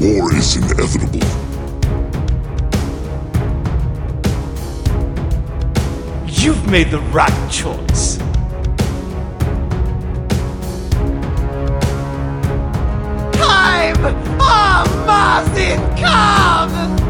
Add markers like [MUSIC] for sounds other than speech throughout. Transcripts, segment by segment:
War is inevitable. You've made the right choice. Time of Martin come!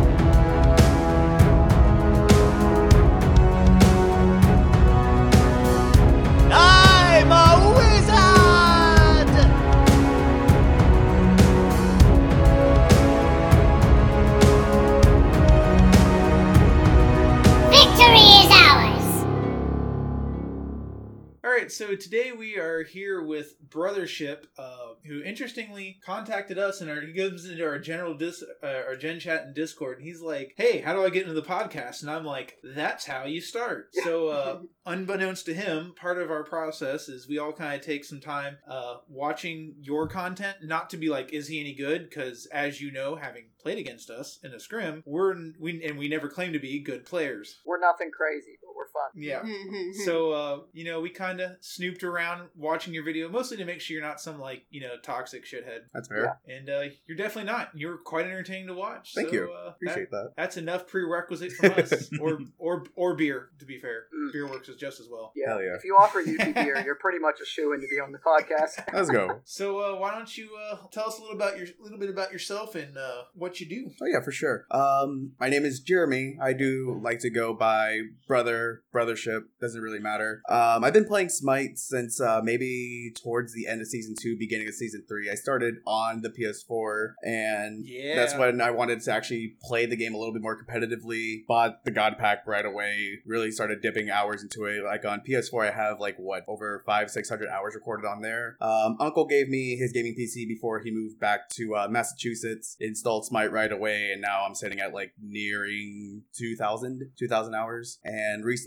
Right, so today we are here with Brothership, uh, who interestingly contacted us, and he goes into our general dis, uh, our Gen Chat and Discord, and he's like, "Hey, how do I get into the podcast?" And I'm like, "That's how you start." So, uh, [LAUGHS] unbeknownst to him, part of our process is we all kind of take some time uh, watching your content, not to be like, "Is he any good?" Because as you know, having played against us in a scrim, we're we and we never claim to be good players. We're nothing crazy, we're fun. Yeah. So, uh, you know, we kind of snooped around watching your video, mostly to make sure you're not some like you know toxic shithead. That's fair. And uh, you're definitely not. You're quite entertaining to watch. Thank so, you. Uh, Appreciate that. that. That's enough prerequisite from us, [LAUGHS] or or or beer. To be fair, Mm. beer works just as well. Yeah. Hell yeah. If you offer UT beer, you're pretty much a shoe in to be on the podcast. [LAUGHS] Let's go. [LAUGHS] So, uh, why don't you uh, tell us a little about your little bit about yourself and uh, what you do? Oh yeah, for sure. Um, my name is Jeremy. I do like to go by brother, brothership. Doesn't really matter. Um, I've been playing Smite since uh, maybe towards the end of season two, beginning of season three. I started on the PS4, and Yeah. that's when I wanted to actually play the game a little bit more competitively. Bought the God Pack right away. Really started dipping hours into it. Like on PS4, I have like what over five, six hundred hours recorded on there. Um, Uncle gave me his gaming PC before he moved back to uh, Massachusetts. Installed Smite right away, and now I'm sitting at like nearing 2,000, 2,000 hours. And recently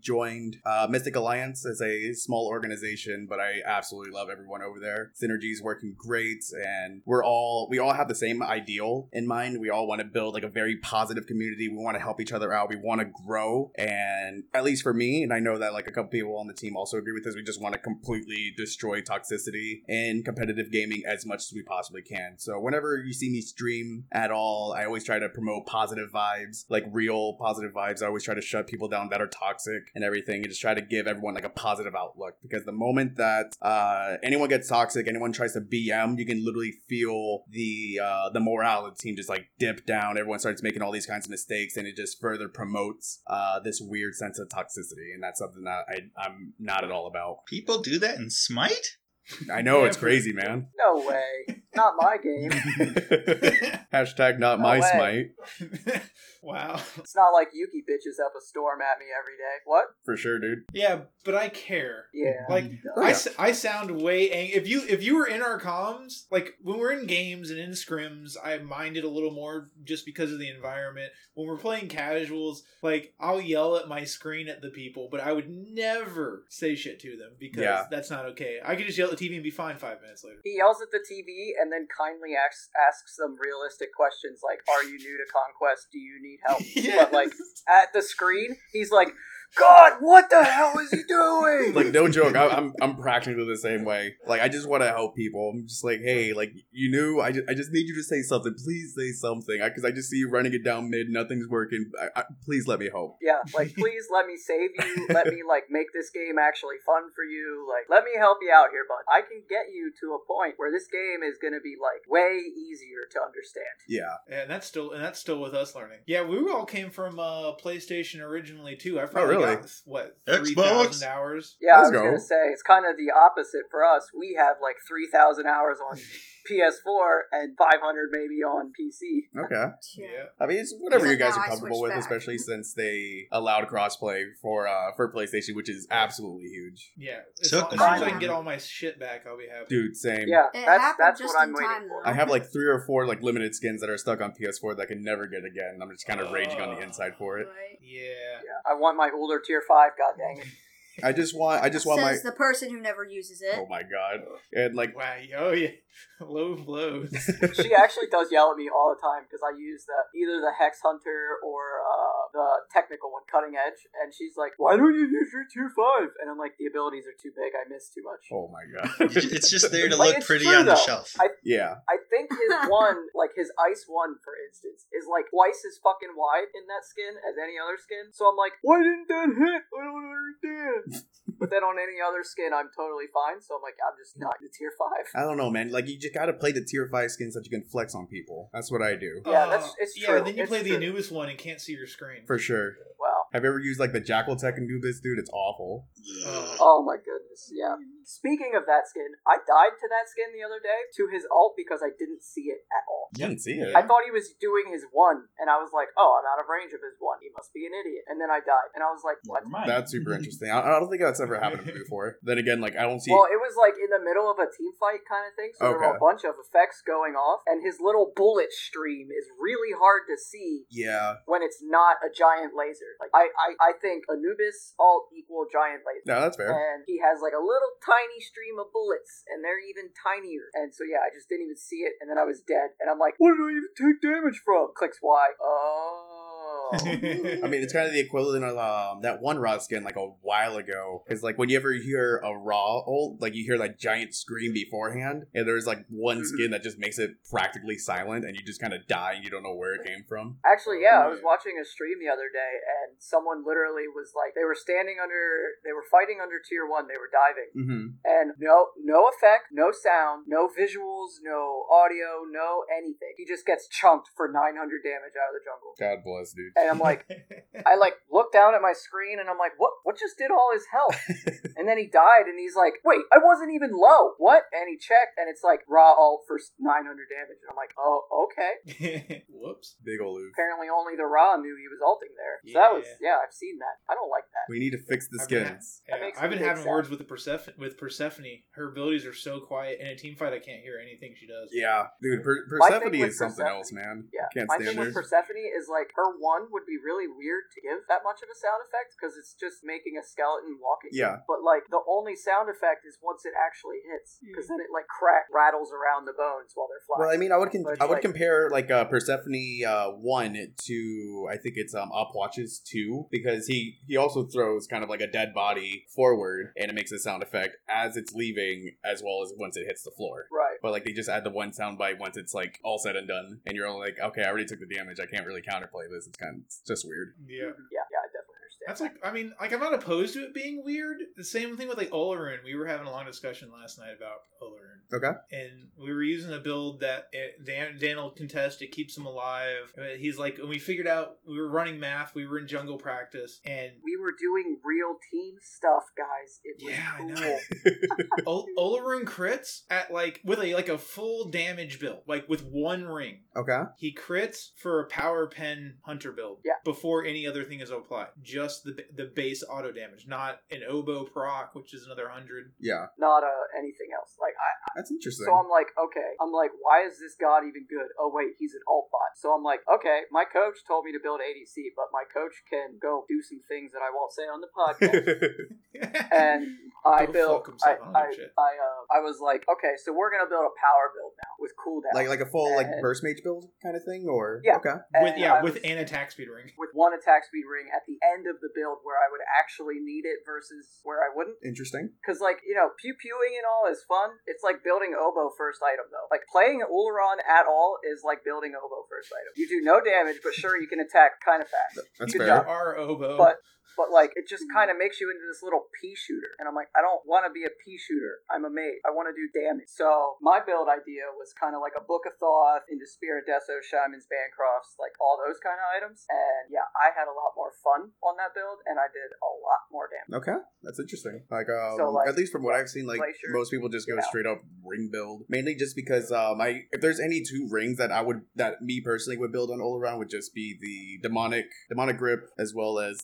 joined uh, Mystic Alliance as a small organization, but I absolutely love everyone over there. Synergy is working great, and we're all we all have the same ideal in mind. We all want to build like a very positive community. We want to help each other out. We want to grow, and at least for me, and I know that like a couple people on the team also agree with this. We just want to completely destroy toxicity in competitive gaming as much as we possibly can. So whenever you see me stream at all, I always try to promote positive vibes, like real positive vibes. I always try to shut people down that are toxic and everything, and just try to give everyone like a positive outlook. Because the moment that uh, anyone gets toxic, anyone tries to BM, you can literally feel the uh, the morale of the team just like dip down. Everyone starts making all these kinds of mistakes, and it just further promotes uh, this weird sense of toxicity. And that's something that I, I'm not at all about. People do that in Smite? I know Yeah, it's crazy, man. No way. Not my game. [LAUGHS] Hashtag not No my way. smite. [LAUGHS] wow. It's not like Yuki bitches up a storm at me every day. What? For sure, dude. Yeah, but I care. Yeah. Like I, yeah. s- I sound way ang- if you if you were in our comms like when we're in games and in scrims I mind it a little more just because of the environment when we're playing casuals like I'll yell at my screen at the people but I would never say shit to them because Yeah. that's not okay I could just yell at the TV and be fine five minutes later He yells at the TV and then kindly asks asks some realistic questions like, "Are you new to Conquest? Do you need help?" Yeah. [LAUGHS] But like at the screen, he's like, "God, what the hell is he doing?" Like no joke, I, I'm I'm practically the same way. Like I just want to help people. I'm just like, hey, like you knew, I just, I just need you to say something. Please say something, because I, just see you running it down mid. Nothing's working. I, I, please let me help. Yeah, like please let me save you. Let me like make this game actually fun for you. Like let me help you out here, bud. I can get you to a point where this game is gonna be like way easier to understand. Yeah. and that's still and that's still with us learning yeah we all came from uh PlayStation originally too I Oh, probably really? got what Xbox? three thousand hours Yeah, Let's I was go. gonna say it's kind of the opposite for us. We have like three thousand hours on [LAUGHS] PS4 and five hundred maybe on PC. Okay. yeah I mean, it's whatever you guys are comfortable with, back. especially since they allowed crossplay for uh for PlayStation, which is absolutely huge. yeah as So- long as, long as I can get all my shit back I'll be happy Dude, same. Yeah, It that's happened that's just what I'm in waiting time, for. though. I have like three or four like limited skins that are stuck on PS4 that I can never get again. I'm just kind of raging on the inside for it. Right. yeah Yeah, I want my older tier five. God dang it! [LAUGHS] I just want I just want my Says the person who never uses it. Oh my god. And like Wow. Oh yeah. [LAUGHS] Low blows. she actually does yell at me all the time because I use the either the Hex Hunter or uh, the technical one, Cutting Edge, and she's like, "Why don't you use your tier five? And I'm like, "The abilities are too big. I miss too much." Oh my god. [LAUGHS] It's just there to Like, look pretty true, on the shelf. I Yeah. I think his [LAUGHS] one, like his ice one, for instance, is like twice as fucking wide in that skin as any other skin. So I'm like, why didn't that hit? I don't understand. [LAUGHS] but then on any other skin, I'm totally fine. So I'm like, I'm just not the tier five. I don't know, man. Like you just gotta play the tier five skins that you can flex on people. That's what I do. Yeah, that's- it's uh, true. Yeah, then you It's play the. Anubis one and can't see your screen. For sure. Wow. Have you ever used like the Jackal Tech Anubis, dude? It's awful. Oh my goodness. Yeah. Speaking of that skin, I died to that skin the other day to his alt because I didn't see it at all. You didn't see it. I thought he was doing his one, and I was like, "Oh, I'm out of range of his one. He must be an idiot." And then I died, and I was like, "What?" That's super interesting. I, I don't think that's ever happened to me before. Then again, like I don't see. Well, it was like in the middle of a team fight kind of thing, so there were a bunch of effects going off, and his little bullet stream is really hard to see yeah. when it's not a giant laser. Like I, I, I think Anubis alt equal giant laser. No, that's fair. And he has like a little tiny stream of bullets, and they're even tinier. And so yeah, I just didn't even see it, and then I was dead. And I'm like, what did I even take damage from? Clicks Y. Oh. [LAUGHS] I mean, it's kind of the equivalent of um, that one Ra skin like a while ago. Because like when you ever hear a Ra ult, like you hear like giant scream beforehand, and there's like one skin that just makes it practically silent, and you just kind of die and you don't know where it came from. Actually, yeah, I was watching a stream the other day, and someone literally was like, they were standing under, they were fighting under tier one, they were diving, Mm-hmm. and no, no effect, no sound, no visuals, no audio, no anything. He just gets chunked for 900 damage out of the jungle, God bless, dude. And I'm like, I like look down at my screen, and I'm like, what? What just did all his health? [LAUGHS] and then he died, and he's like, wait, I wasn't even low. What? And he checked, and it's like Ra ult for 900 damage, and I'm like, oh, okay. [LAUGHS] Whoops. Big ol' Luke. Apparently, only the Ra knew he was ulting there. So that was, Yeah. yeah, I've seen that. I don't like that. We need to fix the I've been- skins. Yeah, I've been having sad. words with the Persephone. With Persephone, her abilities are so quiet. In a team fight, I can't hear anything she does. Yeah, dude. Per- Persephone is something Persephone- else, man. Yeah, Can't my stand thing her. with Persephone is like her one would be really weird to give that much of a sound effect because it's just making a skeleton walking. Yeah. But like the only sound effect is once it actually hits because then it like crack rattles around the bones while they're flying. Well, I mean, I would con- I would like- compare like uh, Persephone uh, one to I think it's um Upwatches two because he he also throws kind of like a dead body forward and it makes a sound effect as it's leaving as well as once it hits the floor. right. But like they just add the one sound bite once it's like all said and done, and you're all like, okay, I already took the damage. I can't really counterplay this. It's kind of it's just weird. Yeah. Mm-hmm. Yeah, yeah, I definitely understand. That's like, I mean, like I'm not opposed to it being weird. The same thing with like Olorun. We were having a long discussion last night about Olorun, Okay. and we were using a build that it, Dan, Dan will contest. It keeps him alive. He's like, and we figured out we were running math. We were in jungle practice, and we were doing real team stuff, guys. It was Yeah, I cool. know. [LAUGHS] Ol- Olorun crits at like with a like a full damage build, like with one ring. Okay. He crits for a power pen hunter build. Yeah. Before any other thing is applied, just the the base auto damage, not an oboe proc, which is another hundred. Yeah, Not uh, anything else. Like I, that's interesting. So I'm like, okay. I'm like, why is this god even good? Oh wait, he's an alt bot. So I'm like, okay. My coach told me to build ADC, but my coach can go do some things that I won't say on the podcast. [LAUGHS] and I Go built. I I I give a shit. I, uh, I was like, okay, so we're gonna build a power build now with cooldown. like like a full like burst mage build kind of thing, or Yeah. Okay. with yeah, I with an attack speed ring. with one attack speed ring at the end of the build where I would actually need it versus where I wouldn't. Interesting. Because, like, you know, pew pewing and all is fun. It's like building oboe first item, though. Like, playing Olorun at all is like building oboe first item. You do no damage, but sure, you can attack kind of fast. That's Good fair. job. Our oboe. But but like it just kind of makes you into this little pea shooter. And i'm like i don't want to be a pea shooter. I'm a mage. I want to do damage. So my build idea was kind of like a book of thoth into spirit deso shamans bancrofts like all those kind of items. And yeah i had a lot more fun on that build and i did a lot more damage. Okay, that's interesting. Like, um, So, like, at least from what I've seen, like most people just go yeah. straight up ring build, mainly just because um, I if there's any two rings that I would that me personally would build on all around would just be the demonic demonic grip as well as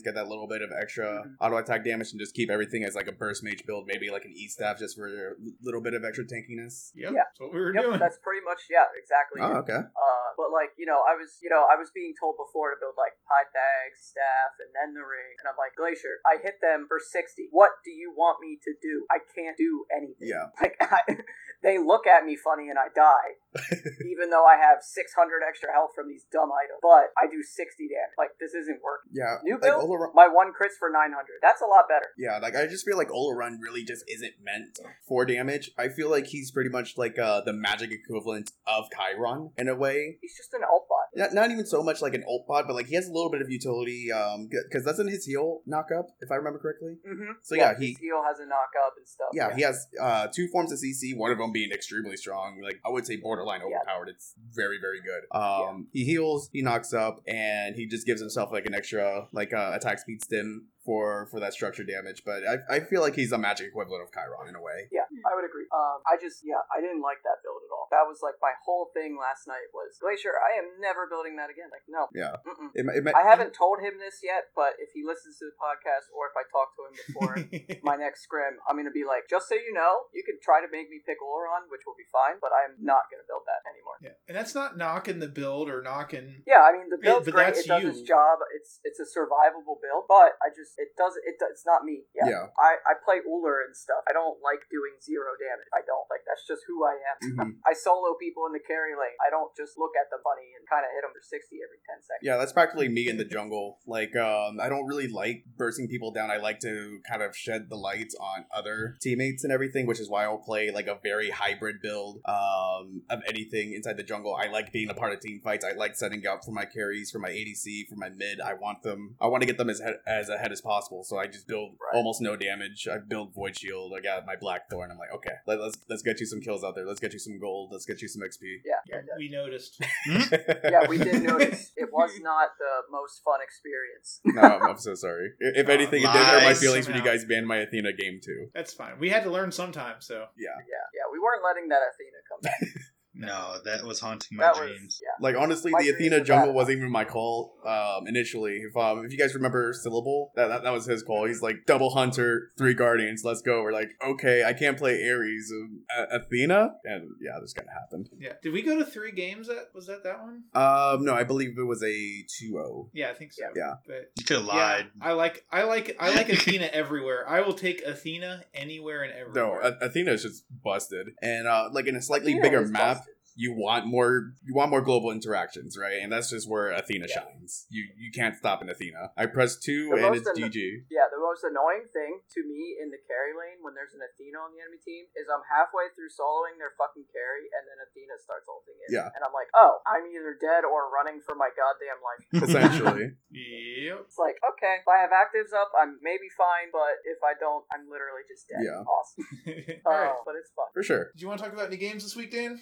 Telkhines get that little bit of extra Mhm. auto attack damage and just keep everything as like like a burst mage build, maybe like an E staff just for a little bit of extra tankiness. Yep, Yeah. that's what we were Yep, doing. that's pretty much yeah, exactly. Oh, okay. Uh, but like you know, I was you know I was being told before to build like Pythags, staff, and then the ring, and I'm like Glacier. I hit them for sixty. What do you want me to do? I can't do anything. Yeah. Like [LAUGHS] I, they look at me funny and I die, [LAUGHS] even though I have six hundred extra health from these dumb items. But I do sixty damage. Like this isn't working. Yeah. New like build, Olorun- my one crits for nine hundred. That's a lot better. Yeah, like I just feel like Olorun really just isn't meant for damage. I feel like he's pretty much like uh, the magic equivalent of Chiron in a way. He's just an alt bot. Not, not even so much like an ult bot, but like he has a little bit of utility. Um, because doesn't his heal knock up if I remember correctly? Mm-hmm. So yeah, he his heal has a knock up and stuff. yeah he has uh two forms of CC. One of them being extremely strong, like I would say borderline Yeah. overpowered. It's very very good. Um, he heals, he knocks up, and he just gives himself like an extra like uh, attack speed stim for for that structure damage. But I I feel like he's a magic equivalent of Chiron in a way. Yeah, I would agree. Um, I just, yeah, I didn't like that build at all. That was like my whole thing last night was Glacier. I am never building that again. Like, no. Yeah. Mm-mm. It, it, I haven't told him this yet, but if he listens to the podcast or if I talk to him before [LAUGHS] my next scrim, I'm gonna be like, just so you know, you can try to make me pick Olorun, which will be fine, but I'm not gonna build that anymore. yeah, and that's not knocking the build or knocking. Yeah, I mean the Yeah, build's but great. that's It does you. its job. It's it's a survivable build, but I just it does it. does It's not me. Yeah. Yeah. I I play Uller and stuff. I don't like doing zero damage. I don't like that's just who I am. Mhm. [LAUGHS] I solo people in the carry lane. I don't just look at the bunny and kind of hit them for sixty every ten seconds. Yeah, that's practically me in the jungle. Like, um, I don't really like bursting people down. I like to kind of shed the light on other teammates and everything, which is why I'll play like a very hybrid build um, of anything inside the jungle. I like being a part of team fights. I like setting up for my carries, for my ADC, for my mid. I want them. I want to get them as as ahead as possible. So I just build Right. almost no damage. I build void shield. I got my blackthorn. I'm like, okay, let, let's let's get you some kills out there. Let's get you some gold. Let's get you some XP. Yeah, Yeah, we noticed. [LAUGHS] yeah, we did notice it was not the most fun experience. [LAUGHS] no, I'm, I'm so sorry. If Oh, anything, it did hurt my lies. feelings when you guys banned my Athena game too. That's fine. We had to learn sometime, so Yeah. Yeah, yeah, we weren't letting that Athena come back. [LAUGHS] No, that was haunting my That dreams. was yeah. Like honestly, My the Athena jungle wasn't even my call um, initially. If um, if you guys remember Syllable, that, that that was his call. He's like double hunter, three guardians, let's go. We're like, okay, I can't play Ares, A- Athena, and yeah, this kind of happened. yeah. Did we go to three games? That was that that one? Um, no, I believe it was a 2-0. Yeah, I think so. Yeah. but You could have yeah, lied. I like I like I like [LAUGHS] Athena everywhere. I will take Athena anywhere and No, everywhere. A- Athena is just busted, and uh, like in a slightly Athena bigger map. busted. You want more you want more global interactions, right? And that's just where Athena Yeah. shines. You you can't stop an Athena. I press two The and most it's an- GG. Yeah, the most annoying thing to me in the carry lane when there's an Athena on the enemy team is I'm halfway through soloing their fucking carry and then Athena starts ulting it. Yeah. And I'm like, oh, I'm either dead or running for my goddamn life. [LAUGHS] [LAUGHS] Essentially. yep. It's like, okay, if I have actives up, I'm maybe fine, but if I don't, I'm literally just dead. Yeah. Awesome. [LAUGHS] All Uh, right. But it's fun. For sure. Do you want to talk about any games this week, Dan?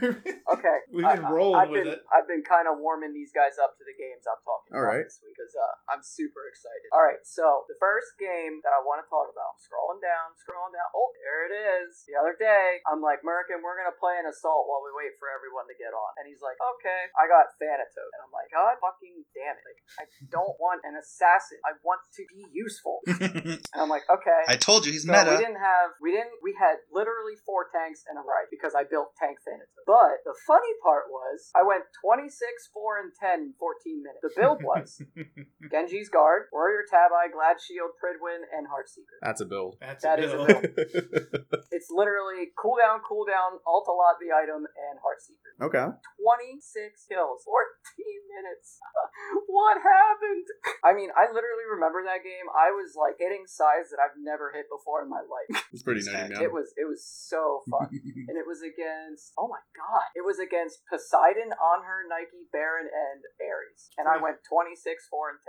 [LAUGHS] Okay. We've been I- rolling I've with been, it. I've been kind of warming these guys up to the games I'm talking All about right. this week because uh, I'm super excited. All right, so the first game that I want to talk about, I'm scrolling down, scrolling down. Oh, there it is. The other day, I'm like, Merkin, we're going to play an assault while we wait for everyone to get on. And he's like, okay. I got Thanatos. And I'm like, God fucking damn it. Like, I don't [LAUGHS] want an assassin. I want to be useful. [LAUGHS] And I'm like, okay. I told you he's So we didn't have we didn't we had literally four tanks and a right because I built tank Thanatos. But the funny part was I went 26, 4, and 10 in 14 minutes. The build was [LAUGHS] Genji's Guard, Warrior Tabi, Glad Shield, Pridwen, and Heartseeker. That's a build. That's That a is a bill. bill. [LAUGHS] It's literally cooldown, cooldown, ult a lot the item, and Heartseeker. okay. 26 kills, 14 [LAUGHS] minutes. what happened? I mean, I literally remember that game. I was like hitting size that I've never hit before in my life. It's pretty nutty, man. It was it was so fun. and it was against oh my god. It was against Poseidon, Anhur Nike, Baron, and Ares. And I hmm. went 26, 4, and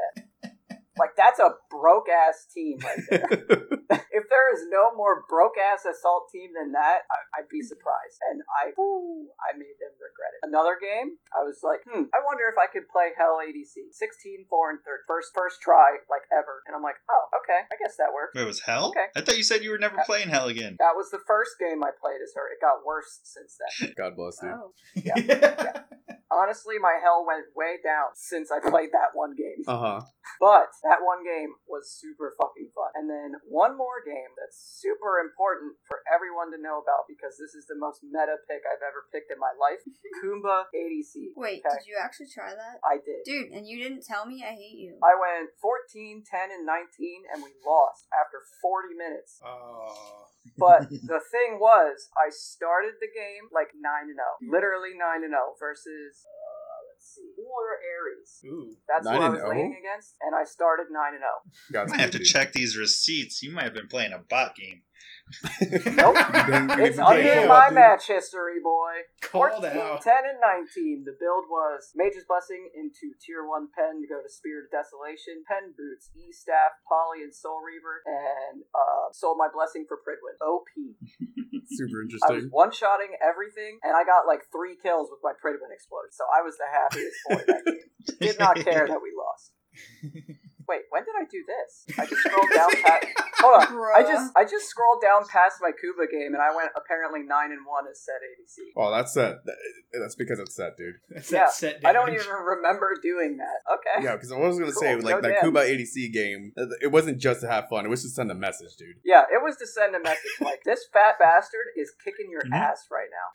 10. Like that's a broke ass team right there. [LAUGHS] [LAUGHS] if there is no more broke ass assault team than that, I, I'd be surprised. And I, whew, I made them regret it. Another game, I was like, hmm, I wonder if I could play Hel ADC. 16, 4, and 3rd. First, first try, like ever. And I'm like, oh, okay, I guess that. Wait, it was Hel? Okay. I thought you said you were never playing Hel again. That was the first game I played as her. It got worse since then. [LAUGHS] God bless, you. Oh. Yeah. Honestly, my Hel went way down since I played that one game. Uh huh. But that one game was super fucking fun. And then one more game that's super important for everyone to know about because this is the most meta pick I've ever picked in my life. [LAUGHS] Kumba ADC. Wait, Okay. did you actually try that? I did. Dude, and you didn't tell me? I hate you. I went 14, 10, and 19, and we lost after 40 minutes. Oh. But the thing was, I started the game like 9 and 0. Literally 9 and 0 versus, uh, let's see, Uller Ares. Ooh. That's what I and was 0? leaning against, and I started 9 and oh. 0. Got I have to check these receipts. You might have been playing a bot game. Nope. [LAUGHS] It's under my match history, boy. Called 14, out. 10, and 19. The build was Mage's Blessing into Tier 1 Pen to go to Spirit of Desolation, Pen Boots, E Staff, Polly, and Soul Reaver, and uh, Sold My Blessing for Pridwen. OP. [LAUGHS] Super I was interesting. one shotting everything, and I got like three kills with my Pridwen explode, so I was the happiest boy that game. [LAUGHS] Did not care that we lost. Wait, when did I do this? I just scrolled down [LAUGHS] past. Hold on. I just I just scrolled down past my Kuba game, and I went apparently nine and one as set ADC. Well, that's set. That- That's because it's set, dude. That's Yeah, set I don't even remember doing that. Okay. Yeah, because I was gonna say like no that damage. Kuba ADC game. uh, It wasn't just to have fun. It was to send a message, dude. Yeah, it was to send a message like this fat bastard is kicking your Mhm. ass right now.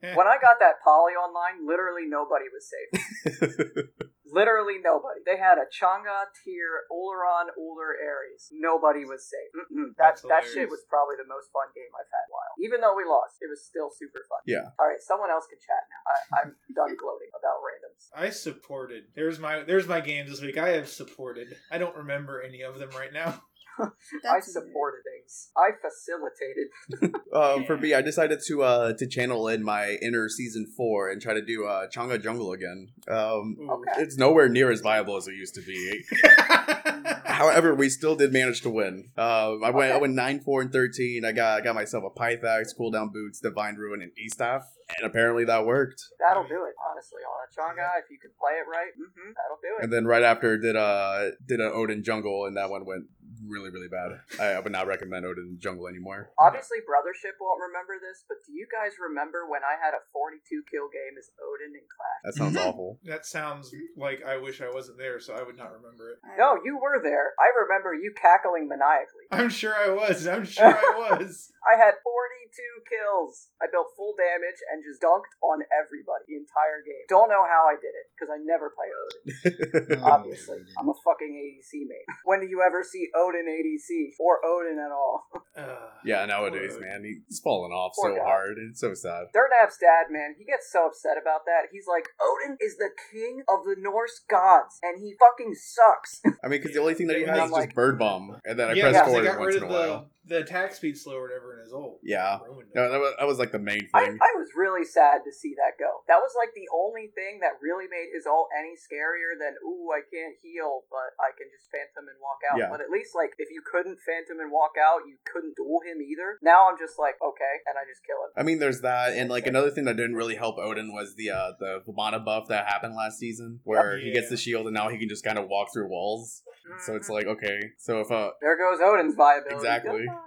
When I got that poly online, literally nobody was safe. [LAUGHS] Literally nobody. They had a Chang'e, Tyr, Olorun, Uller, Ares. Nobody was safe. Mm-mm. That That's that hilarious. shit was probably the most fun game I've had in a while. Even though we lost, it was still super fun. Yeah. All right, someone else can chat now. I, I'm done gloating about randoms. I supported. There's my there's my games this week. I have supported. I don't remember any of them right now. [LAUGHS] I supported things. I facilitated. [LAUGHS] Uh, for me, I decided to uh to channel in my inner season four and try to do uh Chang'e Jungle again. Um, Okay. it's nowhere near as viable as it used to be. [LAUGHS] However, we still did manage to win. Uh, I went I went nine four and thirteen. I got I got myself a Pythax, cooldown boots, divine ruin, and E staff, and apparently that worked. That'll do it, honestly. On a Chang'e, if you can play it right, hmm that'll do it. And then right after did a did an Odin jungle, and that one went really really bad. I, I would not recommend Odin in the jungle anymore. Obviously, Brothership won't remember this, but do you guys remember when I had a 42 kill game as Odin in Clash? That sounds mhm. awful. that sounds like I wish I wasn't there, so I would not remember it. No, you were there. I remember you cackling maniacally. I'm sure I was. I'm sure I [LAUGHS] was. I had 42 kills. I built full damage and just dunked on everybody the entire game. Don't know how I did it, because I never play Odin. [LAUGHS] Obviously. I'm a fucking ADC mate. When do you ever see Odin ADC? Or Odin at all? [LAUGHS] Yeah, nowadays, man, he's falling off Poor so guy. hard. It's so sad. Dirtnap's dad, man, he gets so upset about that. He's like, Odin is the king of the Norse gods, and he fucking sucks. [LAUGHS] I mean, because the only thing that he Yeah, has is like- just bird bomb, and then I yeah, press because forward they got once in a the while. The attack speed slow or whatever in his ult. Yeah, no, that was, that was like the main thing. I was really sad to see that go. That was like the only thing that really made his ult any scarier than, ooh, I can't heal, but I can just phantom and walk out. Yeah. But at least, like, if you couldn't phantom and walk out, you couldn't duel him either. Now I'm just like, okay, and I just kill him. I mean, there's that, and like another thing that didn't really help Odin was the uh the Vamana buff that happened last season, where he gets the shield and now he can just kind of walk through walls. So it's Mhm. like okay, so if uh, there goes Odin's viability. Exactly. [LAUGHS]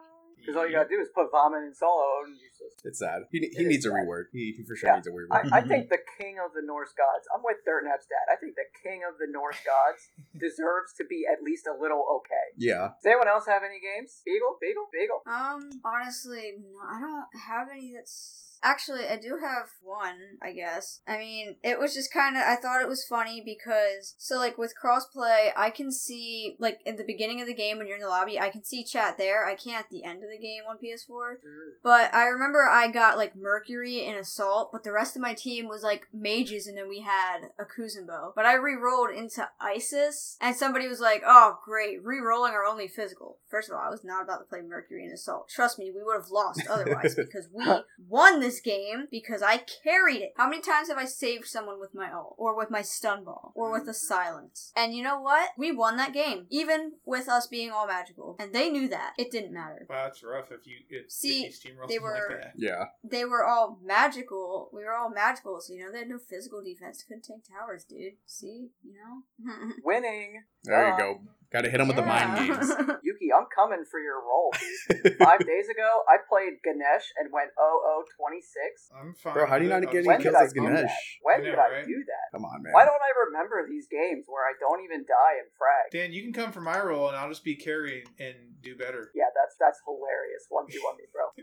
Because all you gotta do is put Vamana in solo. Odin's useless. it's sad. He, he is needs a sad. rework. He, he for sure Yeah. needs a rework. I, I think the king of the Norse gods. I'm with Dirtnap's dad. I think the king of the Norse gods [LAUGHS] deserves to be at least a little okay. yeah, Does anyone else have any games? Beagle, Beagle, Beagle. Um, honestly, no, I don't have any that's. Actually, I do have one, I guess. I mean, it was just kind of. I thought it was funny because. So, like, with crossplay, I can see, like, in the beginning of the game when you're in the lobby, I can see chat there. I can't at the end of the game on PS4. But I remember I got, like, Mercury and Assault, but the rest of my team was, like, mages, and then we had a Kuzenbo. But I re rolled into Isis, and somebody was like, oh, great, re rolling are only physical. First of all, I was not about to play Mercury and Assault. Trust me, we would have lost otherwise [LAUGHS] because we won this game because I carried it. How many times have I saved someone with my ult, or with my stun ball, or with a silence? And you know what? We won that game, even with us being all magical. And they knew that. It didn't matter. Wow, that's rough if you if, See, if you they were- like that. yeah. They were all magical. We were all magical, so you know they had no physical defense. Couldn't take towers, dude. See, you know. [LAUGHS] Winning. There you go. Got to hit him with the mind games. [LAUGHS] Yuki, I'm coming for your role. [LAUGHS] Five days ago, I played Ganesh and went 0 0 26? I'm fine. Bro, how do you not get any When just- did kills I as Ganesh? that? When know, did I right? do that? Come on, man. Why don't I remember these games where I don't even die in frag? Dan, you can come for my role, and I'll just be carry and do better. Yeah, that's that's hilarious. One v one me, bro.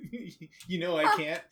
[LAUGHS] you know I can't.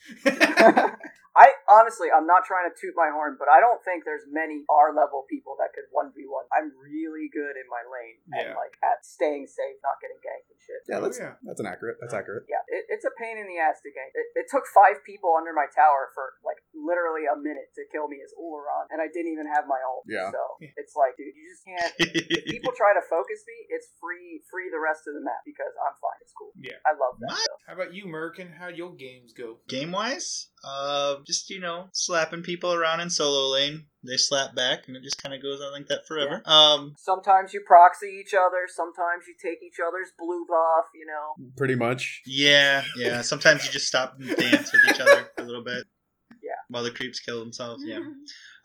I honestly, I'm not trying to toot my horn, but I don't think there's many R level people that could one v one. I'm really good in my lane Yeah. And like at staying safe, not getting ganked and shit. Yeah, Oh, that's yeah. that's an accurate. That's accurate. Yeah, it, it's a pain in the ass to gank. It, it took five people under my tower for like literally a minute to kill me as Olorun, and I didn't even have my ult. Yeah. So it's like, dude, you just can't. [LAUGHS] if people try to focus me, it's free, free the rest of the map because I'm fine. It's cool. Yeah. I love that. How about you, Merkin? How your games go? Game wise, uh, just you know, slapping people around in solo lane. They slap back, and it just kind of goes on like that forever. Um, Sometimes you proxy each other. Sometimes you take each other's blue buff. You know. Pretty much. yeah, yeah. Sometimes you just stop and dance with each other a little bit. [LAUGHS] Yeah. While the creeps kill themselves. Yeah.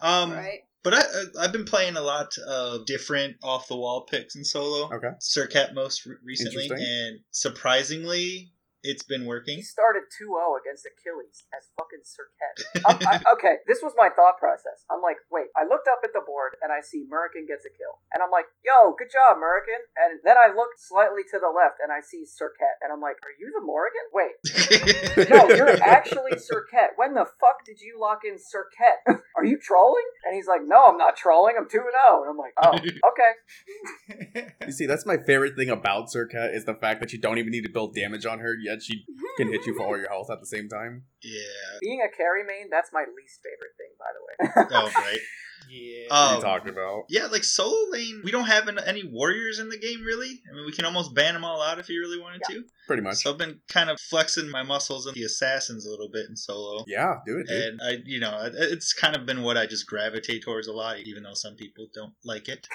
Um, right. But I, I- I've been playing a lot of different off the wall picks in solo. Okay. Circe most re- recently, and surprisingly, it's been working. He started 2-0 against Achilles as fucking Circe. I'm- [LAUGHS] okay, this was my thought process. I'm like, wait, I looked up at the board and I see Murican gets a kill. And I'm like, yo, good job, Murican. And then I looked slightly to the left and I see Circe. And I'm like, are you the Morrigan? Wait, [LAUGHS] no, you're actually Circe. When the fuck did you lock in Circe? [LAUGHS] Are you trolling? And he's like, no, I'm not trolling. I'm 2 0. And I'm like, oh, okay. You see, that's my favorite thing about Circe is the fact that you don't even need to build damage on her, yet she [LAUGHS] can hit you for all your health at the same time. yeah. Being a carry main, that's my least favorite thing, by the way. Oh, right. [LAUGHS] yeah. What are Um, you talking about? Yeah, like solo lane, we don't have an- any warriors in the game really. I mean, we can almost ban them all out if you really wanted to. Pretty much. So I've been kind of flexing my muscles in the assassins a little bit in solo. Yeah, do it, dude. And I, you know, it's kind of been what I just gravitate towards a lot, even though some people don't like it.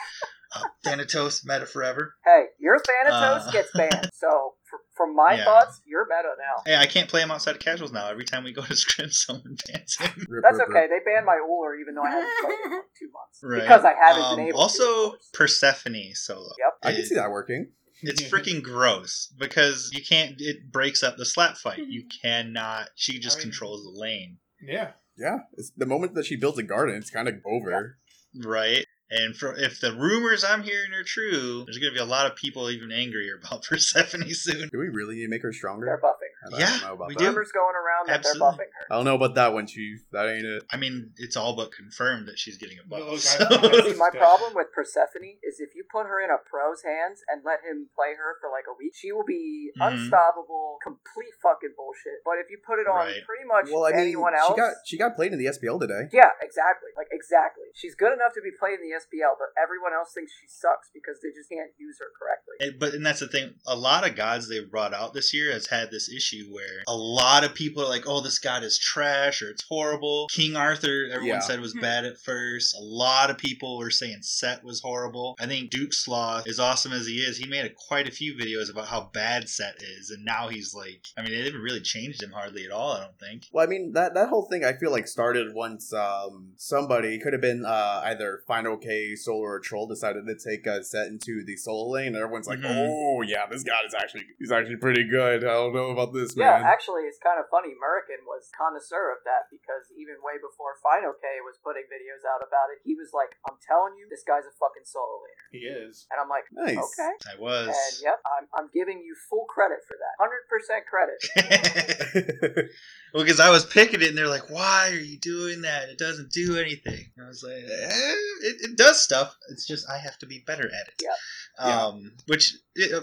Uh, [LAUGHS] Thanatos, meta forever. Hey, your Thanatos Uh. gets banned. So, fr- from my Yeah. thoughts, you're meta now. Hey, I can't play him outside of casuals now. Every time we go to [LAUGHS] scrim, someone bans him. That's okay. They banned my Uller even though I haven't played it in two months. Right. Because I haven't Um, been able also, to. of course. Persephone solo. Yep. I can see that working. It's [LAUGHS] freaking gross because you can't. It breaks up the slap fight. You [LAUGHS] cannot. She just I mean- controls the lane, yeah. Yeah, it's the moment that she builds a garden, it's kind of over. right? And for if the rumors I'm hearing are true, there's going to be a lot of people even angrier about [LAUGHS] Persephone soon. Do we really need to make her stronger? They're stronger? buffing her. I don't Yeah, know about we that. do. Rumors going around that Absolutely. they're buffing her. I don't know about that one, Chief. That ain't it. I mean, it's all but confirmed that she's getting a buff. Well, so- [LAUGHS] See, my problem with Persephone is if you put her in a pro's hands and let him play her for like a week, she will be Mhm. unstoppable, complete fucking bullshit. But if you put it on Right. pretty much Well, I mean, anyone else, she got she got played in the SPL today. yeah, exactly, like exactly. She's good enough to be played in the SPL, but everyone else thinks she sucks because they just can't use her correctly. And- but and that's the thing. A lot of gods they've brought out this year has had this issue where a lot of people are like, "Oh, this god is trash" or "It's horrible." King Arthur, everyone Yeah. said was bad at first. A lot of people were saying Set was horrible. I think Duke Sloth, as awesome as he is, he made a, quite a few videos about how bad Set is, and now he's like, I mean, they didn't really change him hardly at all. I don't think. Well, I mean that that whole thing I feel like started once um somebody could have been uh either Fineokay, Solar, or Troll decided to take a set into the solo lane, and everyone's like, Mhm. "Oh yeah, this guy is actually he's actually pretty good." I don't know about this Yeah, man. actually, it's kind of funny. Murican was connoisseur of that because even way before Fineokay was putting videos out about it, he was like, "I'm telling you, this guy's a fucking solo laner," He is. and I'm like, nice. "Okay." I was. And yep, I'm, I'm giving you full credit for that. 100% credit. [LAUGHS] [LAUGHS] well, because I was picking it, and they're like, "Why are you doing that? It doesn't do anything." And I was like, eh, "It, it does stuff. It's just I have to be better at it." Yeah. Um, which,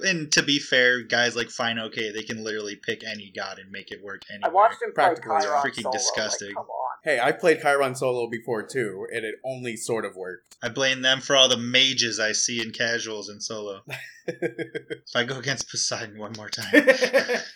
and to be fair, guys like Fineokay, they can literally pick any god and make it work I watched him Practically, yeah. Chiron Freaking solo. disgusting. Like, come on. hey, I played Chiron solo before too, and it only sort of worked. I blame them for all the mages I see in casuals and solo. [LAUGHS] if I go against Poseidon one more time, [LAUGHS]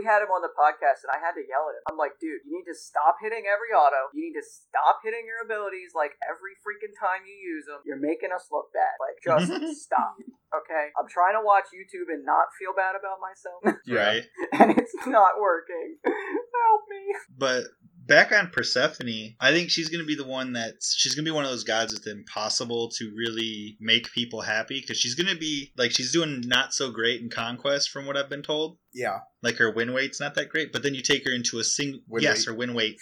We had him on the podcast, and I had to yell at him. I'm like, dude, you need to stop hitting every auto. You need to stop hitting your abilities like every freaking time you use them. You're making us look bad. Like, just [LAUGHS] stop. Okay? I'm trying to watch YouTube and not feel bad about myself, [LAUGHS] right? [LAUGHS] and it's not working. Help me. But back on Persephone, I think she's gonna be the one that's she's gonna be one of those gods that's impossible to really make people happy because she's gonna be like she's doing not so great in conquest from what I've been told. Yeah. Like her win weight's not that great, but then you take her into a single yes, weight. her win weight.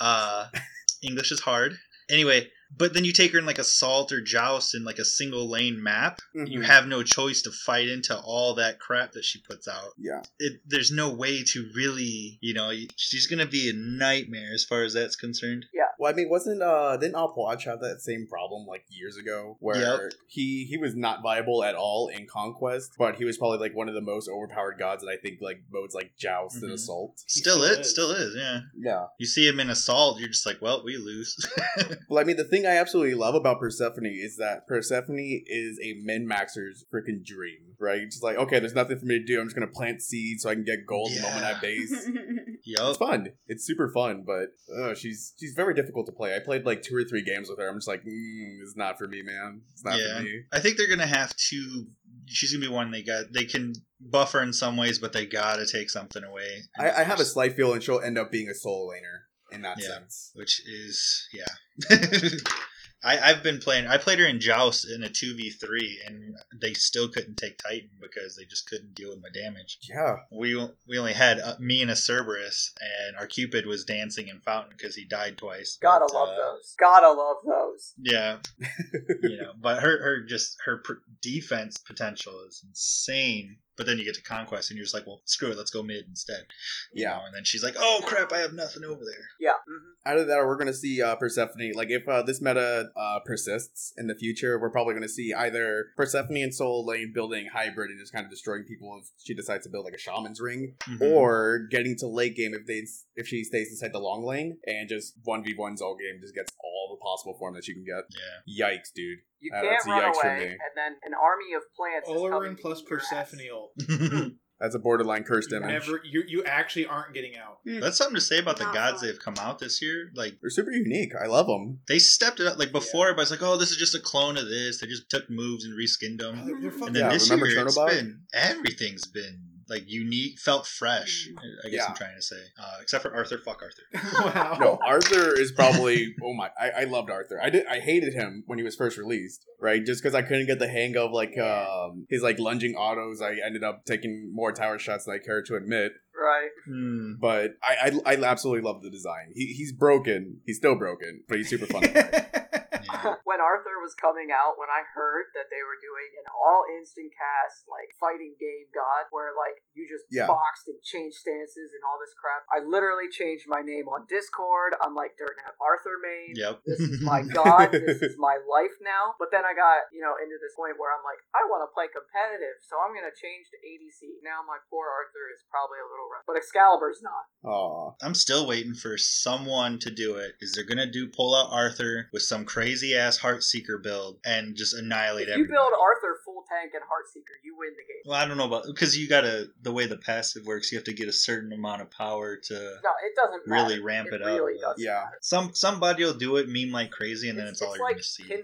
Uh, [LAUGHS] English is hard. Anyway, but then you take her in like assault or joust in like a single lane map. You Mhm. have no choice to fight into all that crap that she puts out Yeah. it, there's no way to really, you know, she's gonna be a nightmare as far as that's concerned. Well, I mean, wasn't uh didn't Opwatch have that same problem like years ago where Yep. he he was not viable at all in Conquest, but he was probably like one of the most overpowered gods that I think like modes like Joust and Mhm. Assault. Still, still is, is. still is, yeah. Yeah. You see him in assault, you're just like, well, we lose. [LAUGHS] Well, I mean, the thing I absolutely love about Persephone is that Persephone is a min maxer's freaking dream, right? It's like, okay, there's nothing for me to do. I'm just gonna plant seeds so I can get gold the moment I Yeah. base. [LAUGHS] It's fun. It's super fun, but uh, she's she's very difficult to play. I played like two or three games with her. I'm just like, mm, it's not for me, man. It's not Yeah. for me. I think they're gonna have to. She's gonna be one they got. They can buffer in some ways, but they gotta take something away. I, I have a slight feeling she'll end up being a soul laner in that Yeah. sense. which is yeah. [LAUGHS] I, I've been playing. I played her in Joust in a two v three, and they still couldn't take Titan because they just couldn't deal with my damage. Yeah. We we only had uh, me and a Cerberus, and our Cupid was dancing in Fountain because he died twice. Gotta But, love uh, those. Gotta love those. Yeah, [LAUGHS] you know, but her her just her pr- defense potential is insane. But then you get to conquest, and you're just like, well, screw it, let's go mid instead. You Yeah. know, and then she's like, oh crap, I have nothing over there. Yeah. hmm of that we're going to see uh, Persephone. Like, if uh, this meta uh, persists in the future, we're probably going to see either Persephone and Soul Lane building hybrid and just kind of destroying people if she decides to build like a Shaman's Ring, Mhm. or getting to late game if they if she stays inside the long lane and just 1v1s all game, just gets all the possible form that you can get. yeah. Yikes, dude. You Uh, can't that's a run yikes for away, me. and then an army of plants. is coming Olorun plus eat your ass. Persephone ult. [LAUGHS] That's a borderline cursed You image. never, you you actually aren't getting out. That's something to say about the gods they've come out this year. Like They're super unique. I love them. they stepped it up. Like before, everybody's like, "Oh, this is just a clone of this." They just took moves and reskinned them. They're, they're And then Yeah, this remember year, it's Chernobog? been everything's been like unique, felt fresh. I guess Yeah. I'm trying to say, uh, except for Arthur. Fuck Arthur. [LAUGHS] [LAUGHS] wow. No, Arthur is probably. Oh my! I, I loved Arthur. I did. I hated him when he was first released, right? Just because I couldn't get the hang of like um his like lunging autos. I ended up taking more tower shots than I care to admit. Right. Hmm. But I I, I absolutely love the design. He, he's broken. He's still broken, but he's super fun. [LAUGHS] to play. Yeah. when Arthur was coming out, when I heard that they were doing an all instant cast like fighting game god, where like you just Yeah. boxed and changed stances and all this crap, I literally changed my name on Discord. I'm like Dirt Nap Arthur main. Yep. This is my [LAUGHS] god. this is my life now. But then I got you know into this point where I'm like, I want to play competitive, so I'm gonna change to ADC. Now my poor Arthur is probably a little rough, but Excalibur's not. Aw. I'm still waiting for someone to do it. Is they're gonna do pull out Arthur with some crazy ass Heartseeker build and just annihilate If you everybody? build Arthur tank and Heartseeker, you win the game. well, I don't know about because you gotta the way the passive works. You have to get a certain amount of power to No, it doesn't matter. really ramp it, up. Really doesn't Yeah. matter. Some somebody will do it meme like crazy, and then it's, all it's you're gonna see. pin.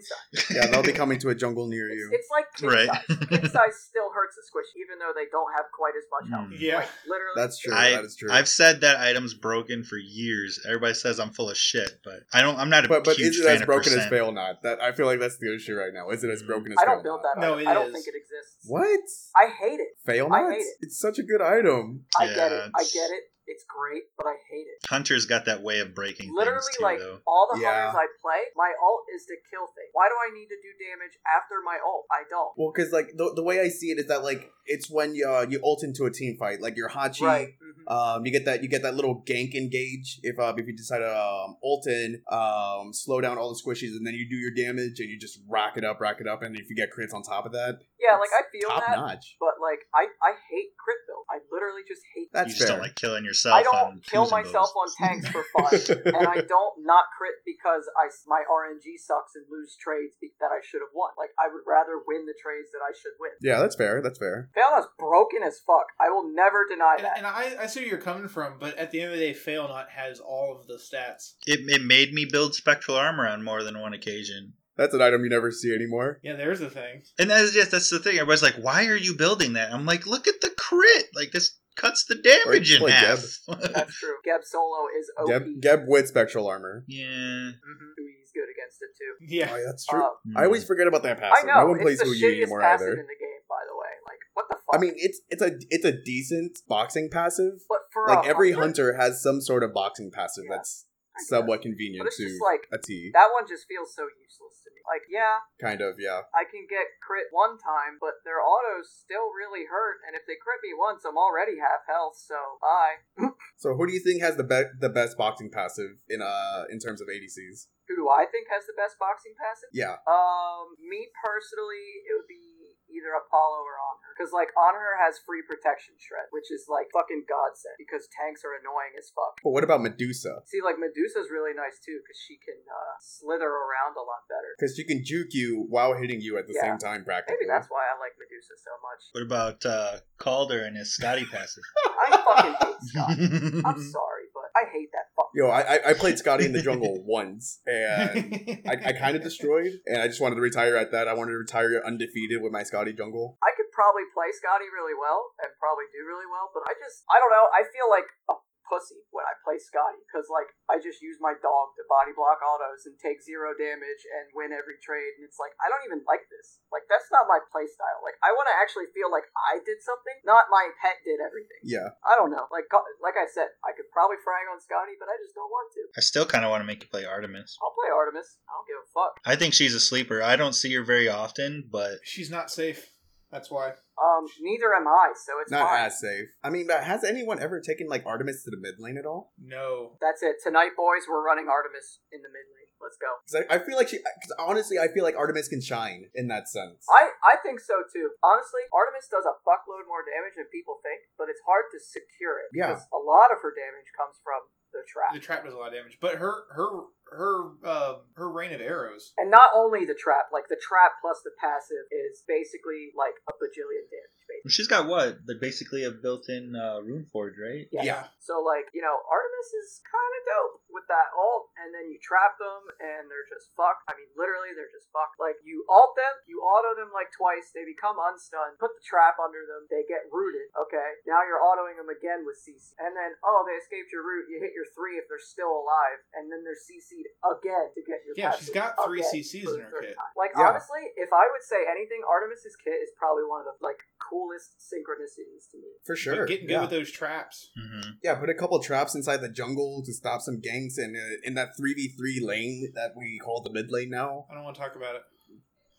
[LAUGHS] Yeah, they'll be coming to a jungle near It's, you. it's like pin Right. [LAUGHS] size. Still hurts a squish, even though they don't have quite as much health. Mm. Yeah. Like, literally. That's true. I- that is true. I've said that item's broken for years. Everybody says I'm full of shit, but I don't. I'm not a but but huge is it fan as of broken as percent. Fail Not? That I feel like that's the issue right now. Is it as broken as I don't build that. No, item. it I don't is. think it exists. What? I hate it. Fail I hate it. It's such a good item. I get it. I get it. It's great, but I hate it. Hunter's got that way of breaking Literally, things too, like though. all the Yeah. hunters I play, my ult is to kill things. Why do I need to do damage after my ult? I don't. Well, because like the, the way I see it is that like it's when you uh, you ult into a team fight, like your Hachi. Right. Mhm. Um, you get that you get that little gank engage if uh, if you decide to um, ult in, um, slow down all the squishies, and then you do your damage and you just rack it up, rack it up, and if you get crits on top of that, Yeah, like I feel top that, notch. but like I I hate crit build. I literally just hate. That's you just fair. don't like killing yourself. I don't on kill myself bows. on tanks for fun, [LAUGHS] and I don't not crit because I my RNG sucks and lose trades that I should have won. Like I would rather win the trades that I should win. yeah, that's fair. That's fair. Failna's broken as fuck. I will never deny And, that. and I, I see where you're coming from, but at the end of the day, Fail Not has all of the stats. It, it made me build spectral armor on more than one occasion. That's an item you never see anymore. Yeah, there's the thing. And that's just that's the thing. Everybody's like, "Why are you building that?" I'm like, "Look at the crit! Like this cuts the damage Or in play half. That's true. Geb Solo is OP. Geb, Geb with spectral armor. yeah. Mhm. He's good against it too. Yeah. Oh, that's true. Uh, I always forget about that passive. I passive. know. No one plays it's the shittiest anymore passive either. in the game, by the way. Like, what the fuck? I mean, it's it's a it's a decent boxing passive. but for Like a every hunter, hunter has some sort of boxing passive Yeah, that's somewhat convenient But it's to just like- a T. that one just feels so useless to me. Like, yeah, Kind of, yeah. I can get crit one time, but their autos still really hurt, and if they crit me once, I'm already half health. So bye. [LAUGHS] So who do you think has the be- the best boxing passive in uh in terms of ADCs? Who do I think has the best boxing passive? Yeah. Um, me personally, it would be either Apollo or Anhur. Because, like, Anhur has free protection shred, which is, like, fucking godsend, because tanks are annoying as fuck. But what about Medusa? See, like, Medusa's really nice, too, because she can uh, slither around a lot better. Because she can juke you while hitting you at the Yeah. same time, practically. Maybe that's why I like Medusa so much. What about uh, Kaldr and his Skadi passive? [LAUGHS] I fucking hate Scott. [LAUGHS] I'm sorry, but I hate that fucking. Yo, I I- played Skadi in the jungle [LAUGHS] once, and I, I kind of [LAUGHS] destroyed, and I just wanted to retire at that. I wanted to retire undefeated with my Skadi jungle. I could probably play Skadi really well and probably do really well, but I just I don't know. I feel like a pussy when I play Skadi because like I just use my dog to body block autos and take zero damage and win every trade, and it's like I don't even like this. Like that's not my play style. Like I want to actually feel like I did something, not my pet did everything. Yeah, I don't know. Like like I said, I could probably frag on Skadi, but I just don't want to. I still kind of want to make you play Artemis. I'll play Artemis. I don't give a fuck. I think she's a sleeper. I don't see her very often, but She's not safe. That's why. Um, neither am I, so it's not fine. as safe. I mean, but has anyone ever taken like Artemis to the mid lane at all? No. That's it. Tonight, boys, we're running Artemis in the mid lane. Let's go. Because I, I feel like she. Because honestly, I feel like Artemis can shine in that sense. I, I think so too. Honestly, Artemis does a fuckload more damage than people think, but it's hard to secure it. Yeah. because A lot of her damage comes from the trap. The trap does a lot of damage, but her her her uh, her rain of arrows. And not only the trap, like the trap plus the passive is basically like a bajillion damage, basically. she's got what? Like basically a built-in uh, rune forge, right? Yeah. Yeah. So like, you know, Artemis is kind of dope with that ult, and then you trap them, and they're just fucked. I mean, literally, they're just fucked. Like you ult them, you auto them like twice, they become unstunned. Put the trap under them, they get rooted. Okay, now you're autoing them again with CC, and then oh, they escaped your root. You hit your three if they're still alive, and then they're CC'd again to get your. Yeah, she's got three CCs in her kit. time. Like Yeah. honestly, if I would say anything, Artemis's kit is probably one of the like coolest synchronicities to me. For sure. But getting good yeah. with those traps. Mm-hmm. yeah, put a couple traps inside the jungle to stop some ganks and uh, in that 3v3 lane that we call the mid lane now. I don't want to talk about it.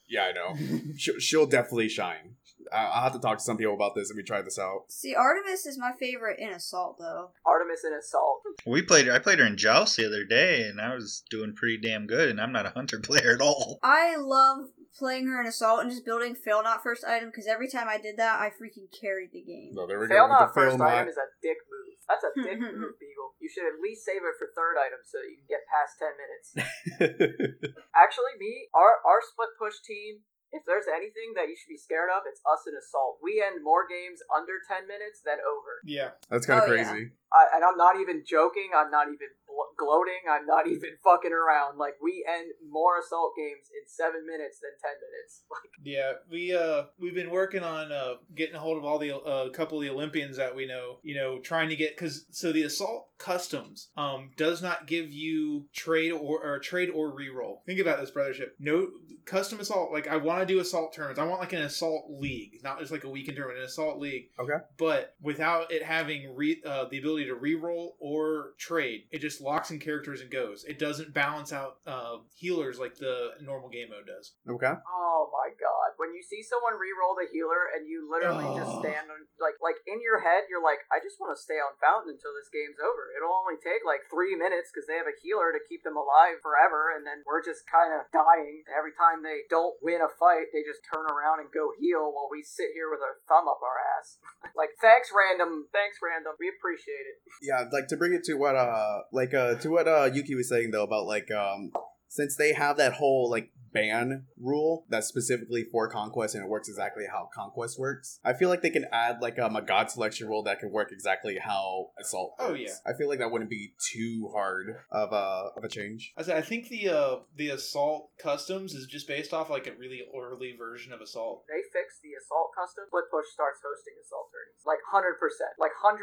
Yeah, I know. [LAUGHS] she'll, she'll definitely shine. I- I'll have to talk to some people about this if we try this out. See, Artemis is my favorite in Assault, though. Artemis in Assault. We played. I played her in Joust the other day, and I was doing pretty damn good. And I'm not a hunter [LAUGHS] player at all. I love playing her in Assault and just building Fail Not First Item because every time I did that, I freaking carried the game. So there we Fail go. not the fail first not. item is a dick move. That's a [LAUGHS] dick move, Beagle. You should at least save it for third item so that you can get past ten minutes. [LAUGHS] Actually, me, our our split push team. If there's anything that you should be scared of, it's us in assault. We end more games under ten minutes than over. Yeah. That's kind of Oh, yeah. crazy. I, and I'm not even joking. I'm not even bl- gloating. I'm not even fucking around. Like we end more assault games in seven minutes than ten minutes. [LAUGHS] Like Yeah, we uh we've been working on uh getting a hold of all the uh, couple of the Olympians that we know, you know, trying to get cuz so the assault customs um does not give you trade or, or trade or reroll. Think about this brothership. No custom assault like I want to do assault tournaments. I want like an assault league, not just like a weekend tournament, an assault league. Okay. But without it having re- uh, the ability to reroll or trade, it just locks in characters and goes. It doesn't balance out uh, healers like the normal game mode does. Okay. Oh my god. When you see someone re-roll the healer and you literally just Oh. stand on like like in your head you're like, I just want to stay on fountain until this game's over. It'll only take like three minutes because they have a healer to keep them alive forever and then we're just kinda dying. Every time they don't win a fight, they just turn around and go heal while we sit here with our thumb up our ass. [LAUGHS] like thanks random thanks random. We appreciate it. Yeah, like to bring it to what uh like uh to what uh Yuki was saying though about like um since they have that whole like ban rule that's specifically for conquest and it works exactly how conquest works. I feel like they can add like um, a god selection rule that can work exactly how assault. Oh, works. yeah. I feel like that wouldn't be too hard of a of a change. I said I think the uh the assault customs is just based off like a really early version of assault. they fix the assault custom, Split Push starts hosting assault tourneys. Like 100%. Like 100,000%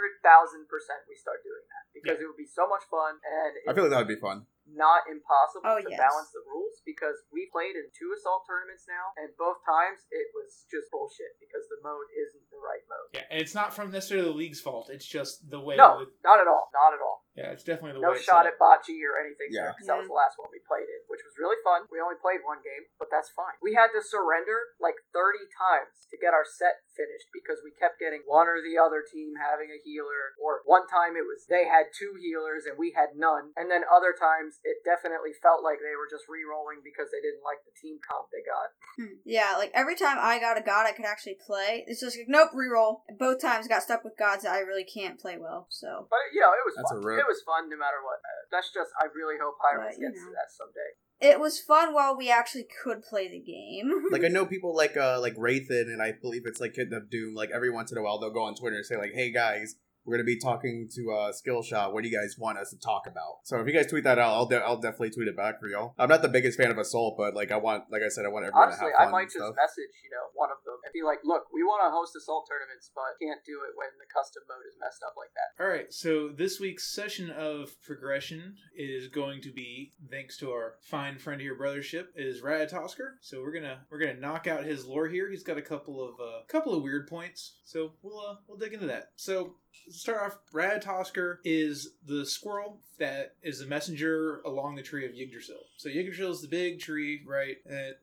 we start doing that. Because it would be so much fun and I feel like that would be fun. Not impossible Oh, to yes. balance the rules because we played in two assault tournaments now, and both times it was just bullshit because the mode isn't the right mode. Yeah, and it's not from necessarily the league's fault. It's just the way. No, the- not at all. Not at all. Yeah, it's definitely the No way. it's shot at bocce or anything. Yeah. Yeah. That was the last one we played in, which was really fun. We only played one game, but that's fine. We had to surrender like 30 times to get our set finished because we kept getting one or the other team having a healer, or one time it was they had two healers and we had none, and then other times it definitely felt like they were just re-rolling because they didn't like the team comp they got. Hmm. Yeah, like every time I got a god I could actually play, it's just like nope, reroll. Both times got stuck with gods that I really can't play well. So But you know, it was That's fun. a rip. It was fun no matter what. Uh, that's just I really hope Hi-Rez But, you gets to that someday. it was fun while we actually could play the game. [LAUGHS] Like I know people like uh like Wraithen and I believe it's like Kitten of Doom. Like every once in a while they'll go on Twitter and say like, "Hey guys, we're gonna be talking to uh Skillshot. What do you guys want us to talk about?" So if you guys tweet that out, I'll de- I'll definitely tweet it back for y'all. I'm not the biggest fan of Assault, but like I want, like I said, I want everyone Honestly, to have I might just stuff. message, you know, one of them and be like, "Look, we want to host assault tournaments, but can't do it when the custom mode is messed up like that." All right, so this week's session of progression is going to be thanks to our fine friend here, brothership, is Ratatoskr. So we're gonna we're gonna knock out his lore here. He's got a couple of uh, couple of weird points, so we'll uh, we'll dig into that. So to start off, Ratatoskr is the squirrel that is the messenger along the tree of Yggdrasil. So Yggdrasil is the big tree, right?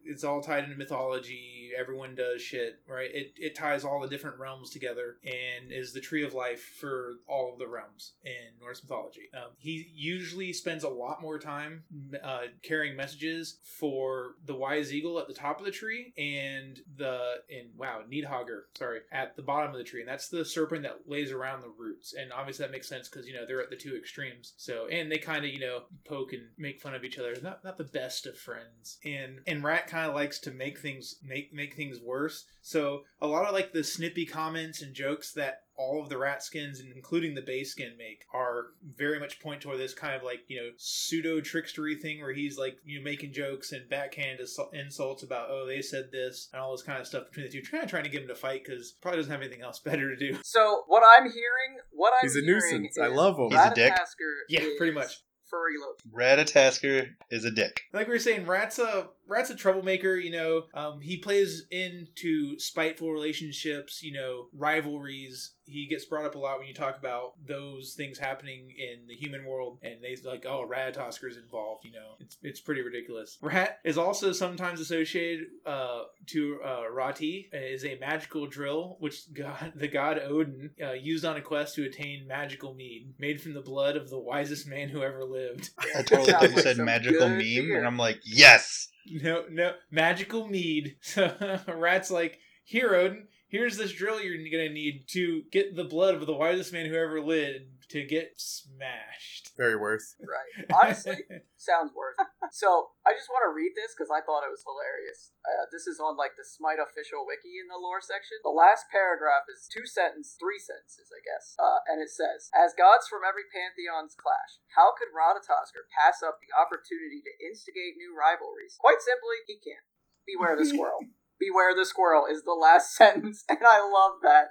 It's all tied into mythology. Everyone does shit, right? It, it ties all the different realms together and is the tree of life for all of the realms in Norse mythology. Um, he usually spends a lot more time uh, carrying messages for the wise eagle at the top of the tree and the and wow Nidhoggr, sorry, at the bottom of the tree, and that's the serpent that lays around the roots. And obviously that makes sense because you know they're at the two extremes. So and they kind of you know poke and make fun of each other. Not not the best of friends. And and Rat kind of likes to make things make make things worse. So a lot of like the snippy comments and jokes that all of the rat skins, including the base skin, make are very much point toward this kind of like you know pseudo trickstery thing where he's like you know making jokes and backhand insults about oh they said this and all this kind of stuff between the two, trying trying to get him to fight because probably doesn't have anything else [LAUGHS] better to do. So what I'm hearing, what I'm He's a nuisance. I love him. He's a dick. Ratatoskr Yeah, pretty much. Furry Loki. Ratatoskr is a dick. like we were saying, Rat's a Rat's a troublemaker. You know, um, he plays into spiteful relationships. You know, rivalries. He gets brought up a lot when you talk about those things happening in the human world, and they like, oh, Ratatoskr's involved. You know, it's it's pretty ridiculous. Rat is also sometimes associated uh, to uh, Rati, is a magical drill which god, [LAUGHS] the god Odin uh, used on a quest to attain magical mead, made from the blood of the wisest man who ever lived. I totally [LAUGHS] thought you said magical meme, beer. and I'm like, yes. No, no, magical mead. So [LAUGHS] Rat's like, here, Odin, here's this drill you're gonna need to get the blood of the wisest man who ever lived to get smashed. Very worth. Right. Honestly, [LAUGHS] sounds worth. So I just want to read this because I thought it was hilarious. Uh, this is on like the Smite official wiki in the lore section. The last paragraph is two sentences, three sentences, I guess, uh, and it says, "As gods from every pantheon's clash, how could Ratatoskr pass up the opportunity to instigate new rivalries? Quite simply, he can't. Beware the squirrel." [LAUGHS] Beware the squirrel is the last [LAUGHS] sentence, and I love that.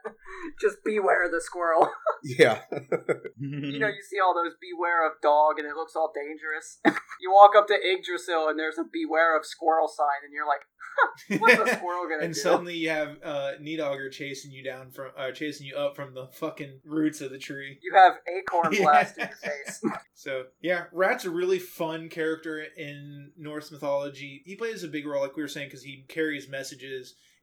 Just beware the squirrel. [LAUGHS] Yeah. You know, you see all those beware of dog and it looks all dangerous. [LAUGHS] you walk up to Yggdrasil and there's a beware of squirrel sign and you're like, huh, what's a squirrel gonna do and do? suddenly you have uh, Nidhoggr chasing you down from, uh, chasing you up from the fucking roots of the tree. you have acorn blast in your face. So yeah, Rat's a really fun character in Norse mythology. He plays a big role, like we were saying, because he carries messages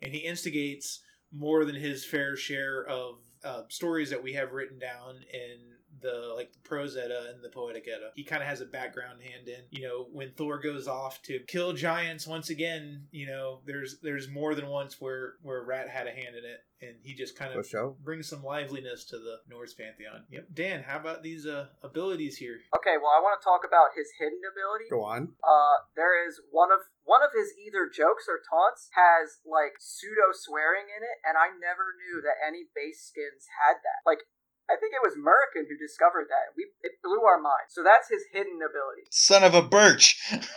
and he instigates more than his fair share of uh, stories that we have written down in the like the prose edda and the poetic edda. He kind of has a background hand in. You know, when Thor goes off to kill giants once again, you know, there's there's more than once where where Rat had a hand in it, and he just kind of show. brings some liveliness to the Norse pantheon. Yep, Dan, how about these uh, abilities here? okay, well, I want to talk about his hidden ability. Go on. Uh, there is one of one of his either jokes or taunts has like pseudo swearing in it, and I never knew that any base skins had that. Like, I think it was Murican who discovered that. We it blew our mind. So that's his hidden ability. Son of a birch. [LAUGHS]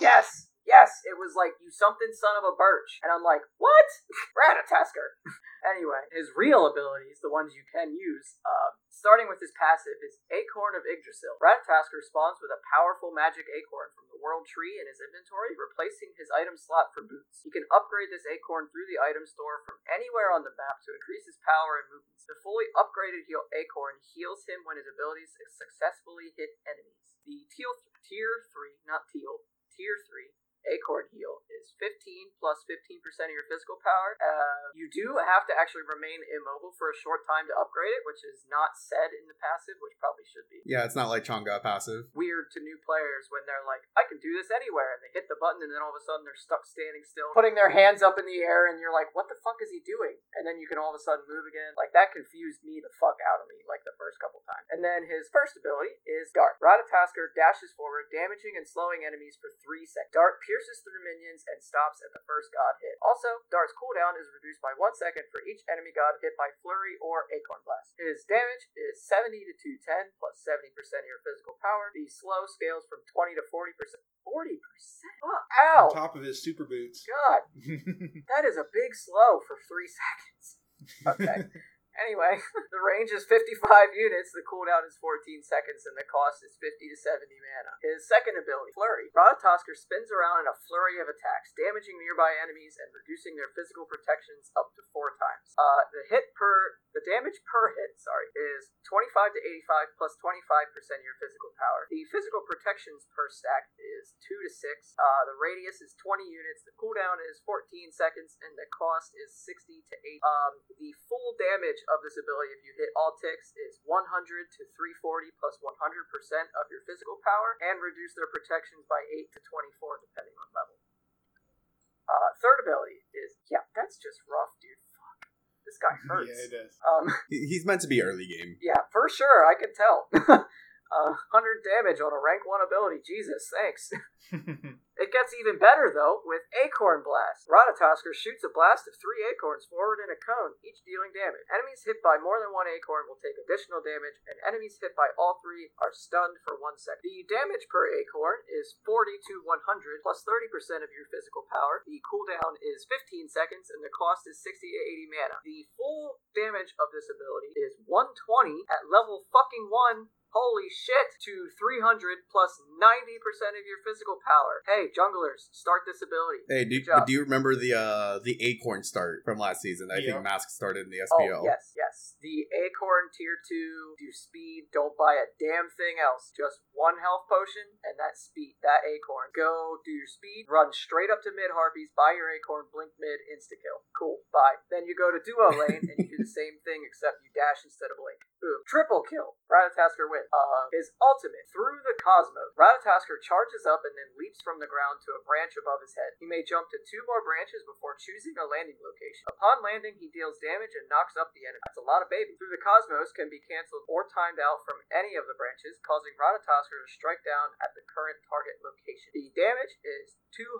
Yes, yes, it was like you something son of a birch, and I'm like, what? [LAUGHS] Ratatoskr. [LAUGHS] anyway, his real abilities, the ones you can use, uh, starting with his passive, is Acorn of Yggdrasil. Ratatoskr spawns with a powerful magic acorn from the World Tree in his inventory, replacing his item slot for boots. He can upgrade this acorn through the item store from anywhere on the map to increase his power and movements. The fully upgraded heal acorn heals him when his abilities successfully hit enemies. The teal tier three, not teal, tier three acorn heal is 15 plus 15% of your physical power. Uh, you do have to actually remain immobile for a short time to upgrade it, which is not said in the passive, which probably should be. Yeah, it's not like Chang'e passive. Weird to new players when they're like, I can do this anywhere, and they hit the button, and then all of a sudden they're stuck standing still, putting their hands up in the air, and you're like, what the fuck is he doing? And then you can all of a sudden move again. Like, that confused me the fuck out of me, like the first couple times. And then his first ability is Dart. Ratatoskr dashes forward, damaging and slowing enemies for 3 seconds. Dart pierces through minions and stops at the first god hit. Also, Dart's cooldown is reduced by 1 second for each enemy god hit by Flurry or Acorn Blast. His damage is 70 to 210 plus 70% of your physical power. The slow scales from 20 to 40%. 40%? Oh, ow! On top of his super boots. God, [LAUGHS] that is a big slow for 3 [LAUGHS] seconds. Okay. [LAUGHS] Anyway, [LAUGHS] the range is 55 units, the cooldown is 14 seconds, and the cost is 50 to 70 mana. His second ability, Flurry. Ratatoskr spins around in a flurry of attacks, damaging nearby enemies and reducing their physical protections up to four times. Uh, the hit per, the damage per hit, sorry, is 25 to 85 plus 25% of your physical power. The physical protections per stack is 2 to 6. Uh, the radius is 20 units, the cooldown is 14 seconds, and the cost is 60 to 8. Um, the full damage of this ability, if you hit all ticks, is 100 to 340 plus 100% of your physical power, and reduce their protections by 8 to 24 depending on level. Uh, third ability is, yeah, that's just rough, dude. Fuck. This guy [LAUGHS] hurts. yeah, it does. Um, [LAUGHS] He's meant to be early game. yeah, for sure, I can tell. [LAUGHS] uh, 100 damage on a rank 1 ability. Jesus, thanks. It gets even better, though, with Acorn Blast. Ratatoskr shoots a blast of three acorns forward in a cone, each dealing damage. Enemies hit by more than one acorn will take additional damage, and enemies hit by all three are stunned for one second. The damage per acorn is 40 to 100, plus 30% of your physical power. The cooldown is 15 seconds, and the cost is 60 to 80 mana. The full damage of this ability is 120 at level fucking 1 Holy shit! To 300 plus 90% of your physical power. Hey, junglers, start this ability. Hey, do, do you remember the uh the Acorn start from last season? I Yeah. think Mask started in the Oh, yes, yes. The Acorn Tier 2, do speed, don't buy a damn thing else. Just one health potion, and that speed, that Acorn. Go do your speed, run straight up to mid Harpies, buy your Acorn, blink mid, insta kill. Cool, bye. Then you go to Duo Lane, and you do the [LAUGHS] same thing, except you dash instead of blink. Boom. Triple kill. Ratatoskr wins. Uh, his ultimate, Through the Cosmos. Ratatoskr charges up and then leaps from the ground to a branch above his head. He may jump to two more branches before choosing a landing location. Upon landing, he deals damage and knocks up the enemy. That's a lot of baby. Through the Cosmos can be cancelled or timed out from any of the branches, causing Ratatoskr to strike down at the current target location. The damage is 200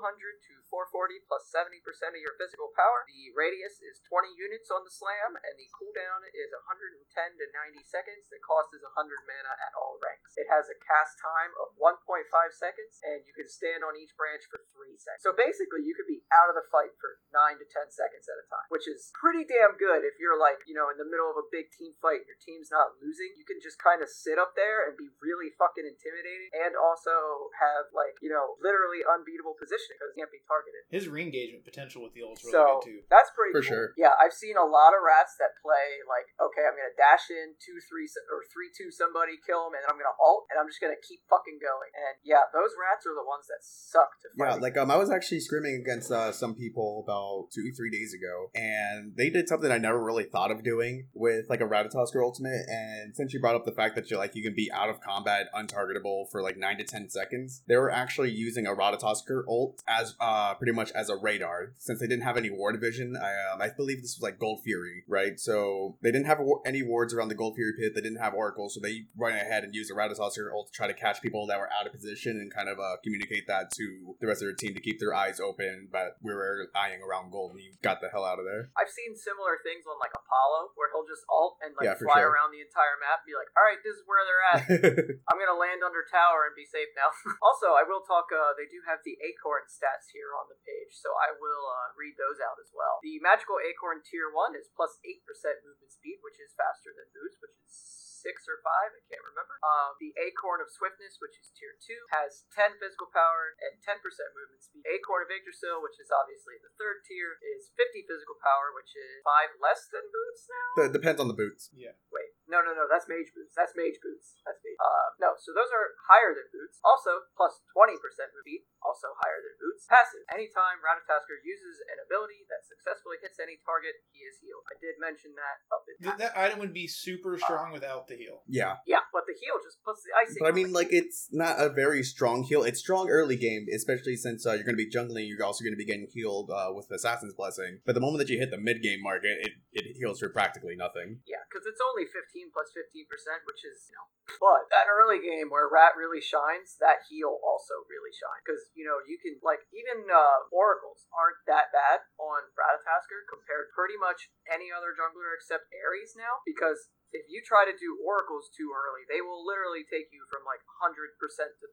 to 440 plus 70% of your physical power. The radius is 20 units on the slam, and the cooldown is 110 to 90 seconds. The cost is 100 mana at all ranks. It has a cast time of 1.5 seconds, and you can stand on each branch for 3 seconds. So basically, you could be out of the fight for 9 to 10 seconds at a time, which is pretty damn good if you're like, you know, in the middle of a big team fight and your team's not losing. You can just kind of sit up there and be really fucking intimidating, and also have, like, you know, literally unbeatable positioning because you can't be targeted. His re-engagement potential with the ult's really So good too. that's pretty For cool. sure. Yeah, I've seen a lot of rats that play like, okay, I'm gonna dash in two three or three two somebody, kill them, and then I'm gonna alt, and I'm just gonna keep fucking going. And yeah, those rats are the ones that suck to fight. Yeah, like um, I was actually screaming against uh, some people about two, three days ago, and they did something I never really thought of doing with like a Ratatoskr ultimate. And since you brought up the fact that you're like you can be out of combat, untargetable for like nine to ten seconds, they were actually using a Ratatoskr ult as uh pretty much as a radar. Since they didn't have any ward vision, I um, I believe this was like Gold Fury, right? So they didn't have any wards around the Gold Fury Pit. They didn't have Oracle, so they ahead and used the Ratatoskr ult to try to catch people that were out of position and kind of uh, communicate that to the rest of their team to keep their eyes open. But we were eyeing around gold, and he got the hell out of there. I've seen similar things on like Apollo where he'll just alt and like Yeah, fly sure. around the entire map, and be like, "All right, this is where they're at. [LAUGHS] I'm gonna land under tower and be safe now." [LAUGHS] also, I will talk. Uh, they do have the Acorn stats here on the page, so I will uh, read those out as well. The magical Acorn Tier One is plus eight percent movement speed, which is faster than Boost, which is six or five, I can't remember. Um, the Acorn of Swiftness, which is tier two, has 10 physical power and 10% movement speed. Acorn of Yggdrasil, which is obviously the third tier, is 50 physical power, which is five less than Boots now. That depends on the boots. Yeah. Wait, no, no, no, that's Mage Boots. That's Mage Boots. That's Mage. Uh, no, so those are higher than Boots. Also, plus 20% move speed, also higher than Boots. Passive. Anytime Ratatoskr uses an ability that successfully hits any target, he is healed. I did mention that up in Th- that item would be super strong without the heal. Yeah, Yeah, but the heal just puts the icing. but I mean, like it's not a very strong heal. It's strong early game, especially since uh, you're going to be jungling. You're also going to be getting healed uh, with Assassin's Blessing. But the moment that you hit the mid game market, it, it heals for practically nothing. Yeah, because it's only 15 plus 15%, which is, you know. But that early game where Rat really shines, that heal also really shines. Because, you know, you can, like, even uh, Oracles aren't that bad on Ratatoskr compared pretty much any other jungler except Ares now. Because if you try to do Oracles too early, they will literally take you from like 100% to 30%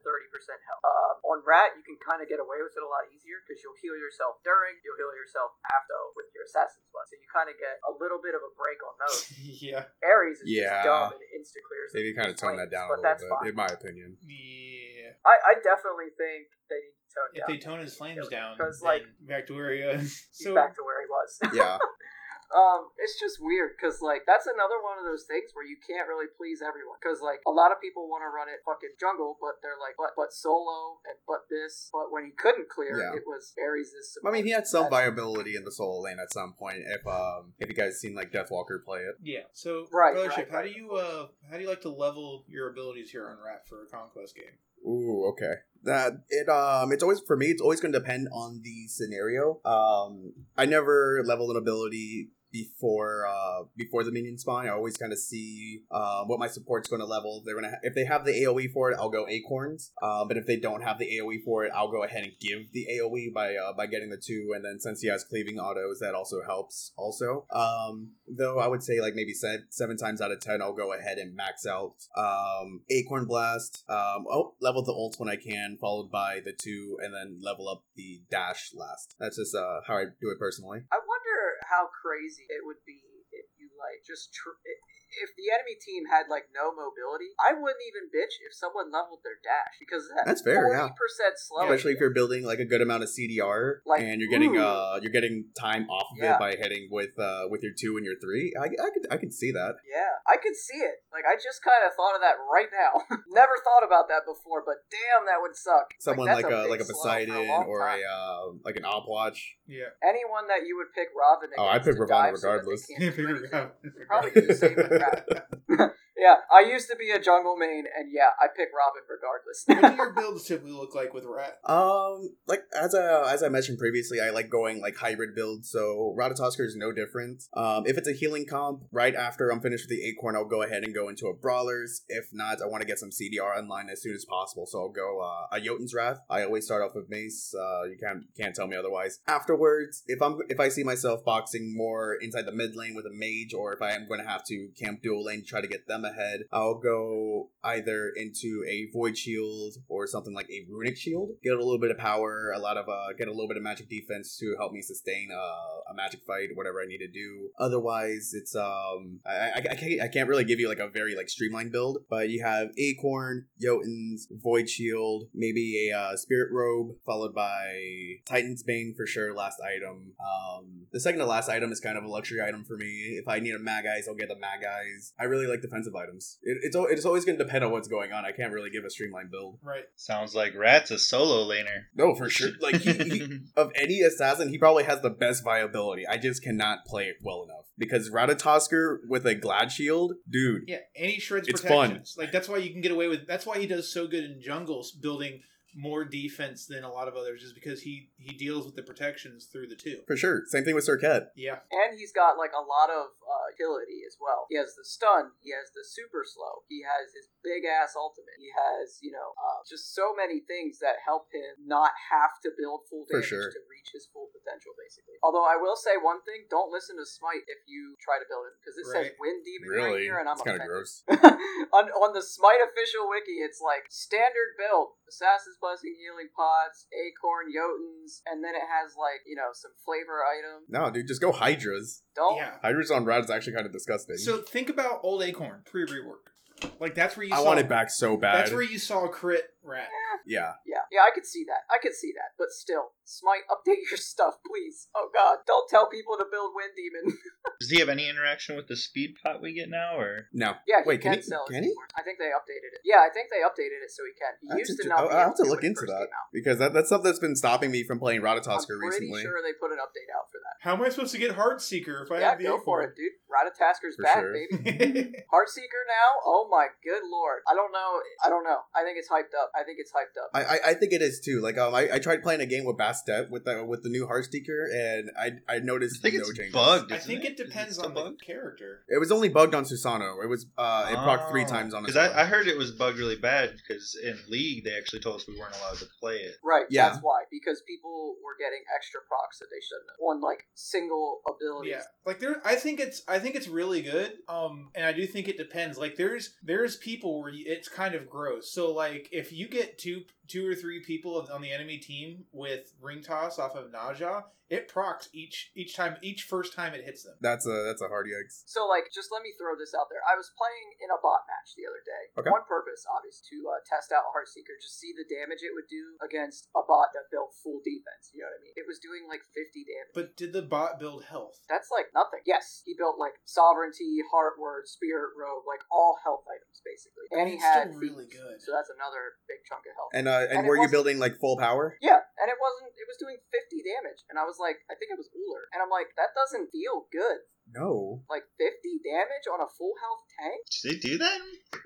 health. Uh, on Rat, you can kind of get away with it a lot easier because you'll heal yourself during, you'll heal yourself after with your Assassin's Blood. So you kind of get a little bit of a break on those. [LAUGHS] yeah. Ares is Yeah. just dumb and insta clears. They kind of tone that down a but little that's bit, fine. in my opinion. Yeah. I, I definitely think they need to tone If down. If they tone his flames down, because then like Victoria. he's so back to where he was. Yeah, [LAUGHS] [LAUGHS] um, it's just weird because like that's another one of those things where you can't really please everyone because like a lot of people want to run it fucking jungle, but they're like, but but solo and but this, but when he couldn't clear, Yeah. it was Ares' I mean, he had some viability in the solo lane at some point. If um, if you guys seen like Deathwalker play it, yeah. So Right, Brothership, right, how right. do you uh how do you like to level your abilities here on Rat for a conquest game? Ooh, okay. That it um it's always for me it's always gonna depend on the scenario. Um I never leveled an ability before uh before the minion spawn. I always kind of see uh, what my support's going to level. They're gonna ha- if they have the AOE for it, I'll go acorns. Uh, but if they don't have the AOE for it, I'll go ahead and give the AOE by uh, by getting the two. And then since he has cleaving autos, that also helps. Also, um, though I would say like maybe seven, seven times out of ten, I'll go ahead and max out um, acorn blast. Um, oh, level the ult when I can, followed by the two, and then level up the dash last. That's just uh, how I do it personally. I wonder how crazy it would be if you like just tr- if the enemy team had like no mobility. I wouldn't even bitch if someone leveled their dash because that That's fair, yeah. percent slow. especially if you're building like a good amount of CDR Like, and you're getting ooh. uh you're getting time off of Yeah. it by hitting with uh with your two and your three. I I could I could see that. Yeah, I could see it. Like I just kind of thought of that right now. [LAUGHS] Never thought about that before, but damn, that would suck. Someone that's like, a, big like a Poseidon long or time. a uh, like an Opwatch. Yeah. anyone that you would pick Robin. Oh, I'd against pick to Ravana so regardless. can't do anything. Probably Probably do the same [LAUGHS] Rat. [LAUGHS] Yeah, I used to be a jungle main, and yeah, I pick Robin regardless. what do your [LAUGHS] builds typically look like with Rat? Um, like as I as I mentioned previously, I like going like hybrid builds. So Ratatoskr is no different. Um, if it's a healing comp, right after I'm finished with the Acorn, I'll go ahead and go into a Brawlers. If not, I want to get some CDR online as soon as possible. So I'll go uh, a Jotun's Wrath. I always start off with Mace. Uh, you can't can't tell me otherwise. Afterwards, if I'm if I see myself boxing more inside the mid lane with a Mage, or if I am going to have to camp dual lane to try to get them ahead, I'll go either into a Void Shield or something like a Runic Shield. Get a little bit of power, a lot of uh, get a little bit of magic defense to help me sustain uh, a magic fight, whatever I need to do. Otherwise, it's um I, I, I can't I can't really give you like a very like streamlined build, but you have Acorn, Jotuns, Void Shield, maybe a uh, Spirit Robe, followed by Titan's Bane for sure. Last item. Um, the second to last item is kind of a luxury item for me. If I need a Magi's, I'll get the Magi's. I really like defensive items. It, it's it's always going to depend on what's going on. I can't really give a streamlined build. Right. Sounds like Rat's a solo laner. No, for sure. [LAUGHS] Like he, he of any assassin, he probably has the best viability. I just cannot play it well enough because Ratatoskr with a Glad Shield, dude. Yeah, and he shreds It's fun. Like that's why you can get away with. That's why he does so good in jungles, building more defense than a lot of others, is because he he deals with the protections through the two. For sure. Same thing with Sir Yeah, and he's got like a lot of uh, utility as well. He has the stun, he has the super slow, he has his big ass ultimate, he has you know uh, just so many things that help him not have to build full For damage sure. to reach his full potential, basically. Although I will say one thing: don't listen to Smite if you try to build it because it says Wind Demon right Really? here, and I'm kind of gross. [LAUGHS] on, on the Smite official wiki, it's like standard build: Assassin's Blessing, Healing Pots, Acorn, Jotuns, and then it has like you know some flavor items. No, dude, just go Hydras. Don't. Yeah. Hydras on Rad is actually kind of disgusting. So think about Old Acorn pre rework. Like that's where you. Saw I saw, want it back so bad. That's where you saw crit rat. yeah. Yeah, yeah, I could see that. I could see that. But still, Smite, [LAUGHS] update your stuff, please. Oh God, don't tell people to build Wind Demon. [LAUGHS] Does he have any interaction with the speed pot we get now, or No. yeah, he Wait, can can, he- sell it can he? anymore. I think they updated it. Yeah, I think they updated it so he can. He That's used to inter- not. I'll, be I'll have to look into that because that, that's something that's been stopping me from playing I'm Ratatoskr pretty recently. sure they put an update out for that. How am I supposed to get Heartseeker if I yeah, have the go for it, dude. Ratatoskr's For back, sure. baby. [LAUGHS] Heartseeker now? Oh my good lord. I don't know. I don't know. I think it's hyped up. I think it's hyped up. I, I, I think it is too. Like um, I, I tried playing a game with Bastet with the with the new Heartseeker, and I I noticed I think no it's changes. bugged. I isn't think it Is depends still on the bugged? character. It was only bugged on Susano. It was uh, it procced three times on. Because I, I heard it was bugged really bad because in League they actually told us we weren't allowed to play it. Right, Yeah. that's why. Because people were getting extra procs that they shouldn't have. On like single abilities. Yeah, like there, I think it's, I think it's really good. Um, and I do think it depends. Like there's, there's people where it's kind of gross. So like if you get two, two or three people on the enemy team with ring toss off of Ne Zha, it procs each, each time, each first time it hits them. That's a that's a hard yikes. So, like, just let me throw this out there. I was playing in a bot match the other day. Okay. One purpose, obviously, to uh, test out Heartseeker, just see the damage it would do against a bot that built full defense. You know what I mean? It was doing like 50 damage. But did the bot build health? That's like nothing. Yes, he built like sovereignty, heartward, spirit robe, like all health items basically, and he had still really good. So that's another big chunk of health. And uh, and, And were you building like full power? Yeah, and it wasn't. It was doing 50 damage, and I was like, I think it was Ullr, and I'm like, that doesn't feel good. No. Like 50 damage on a full health tank. Did they do that?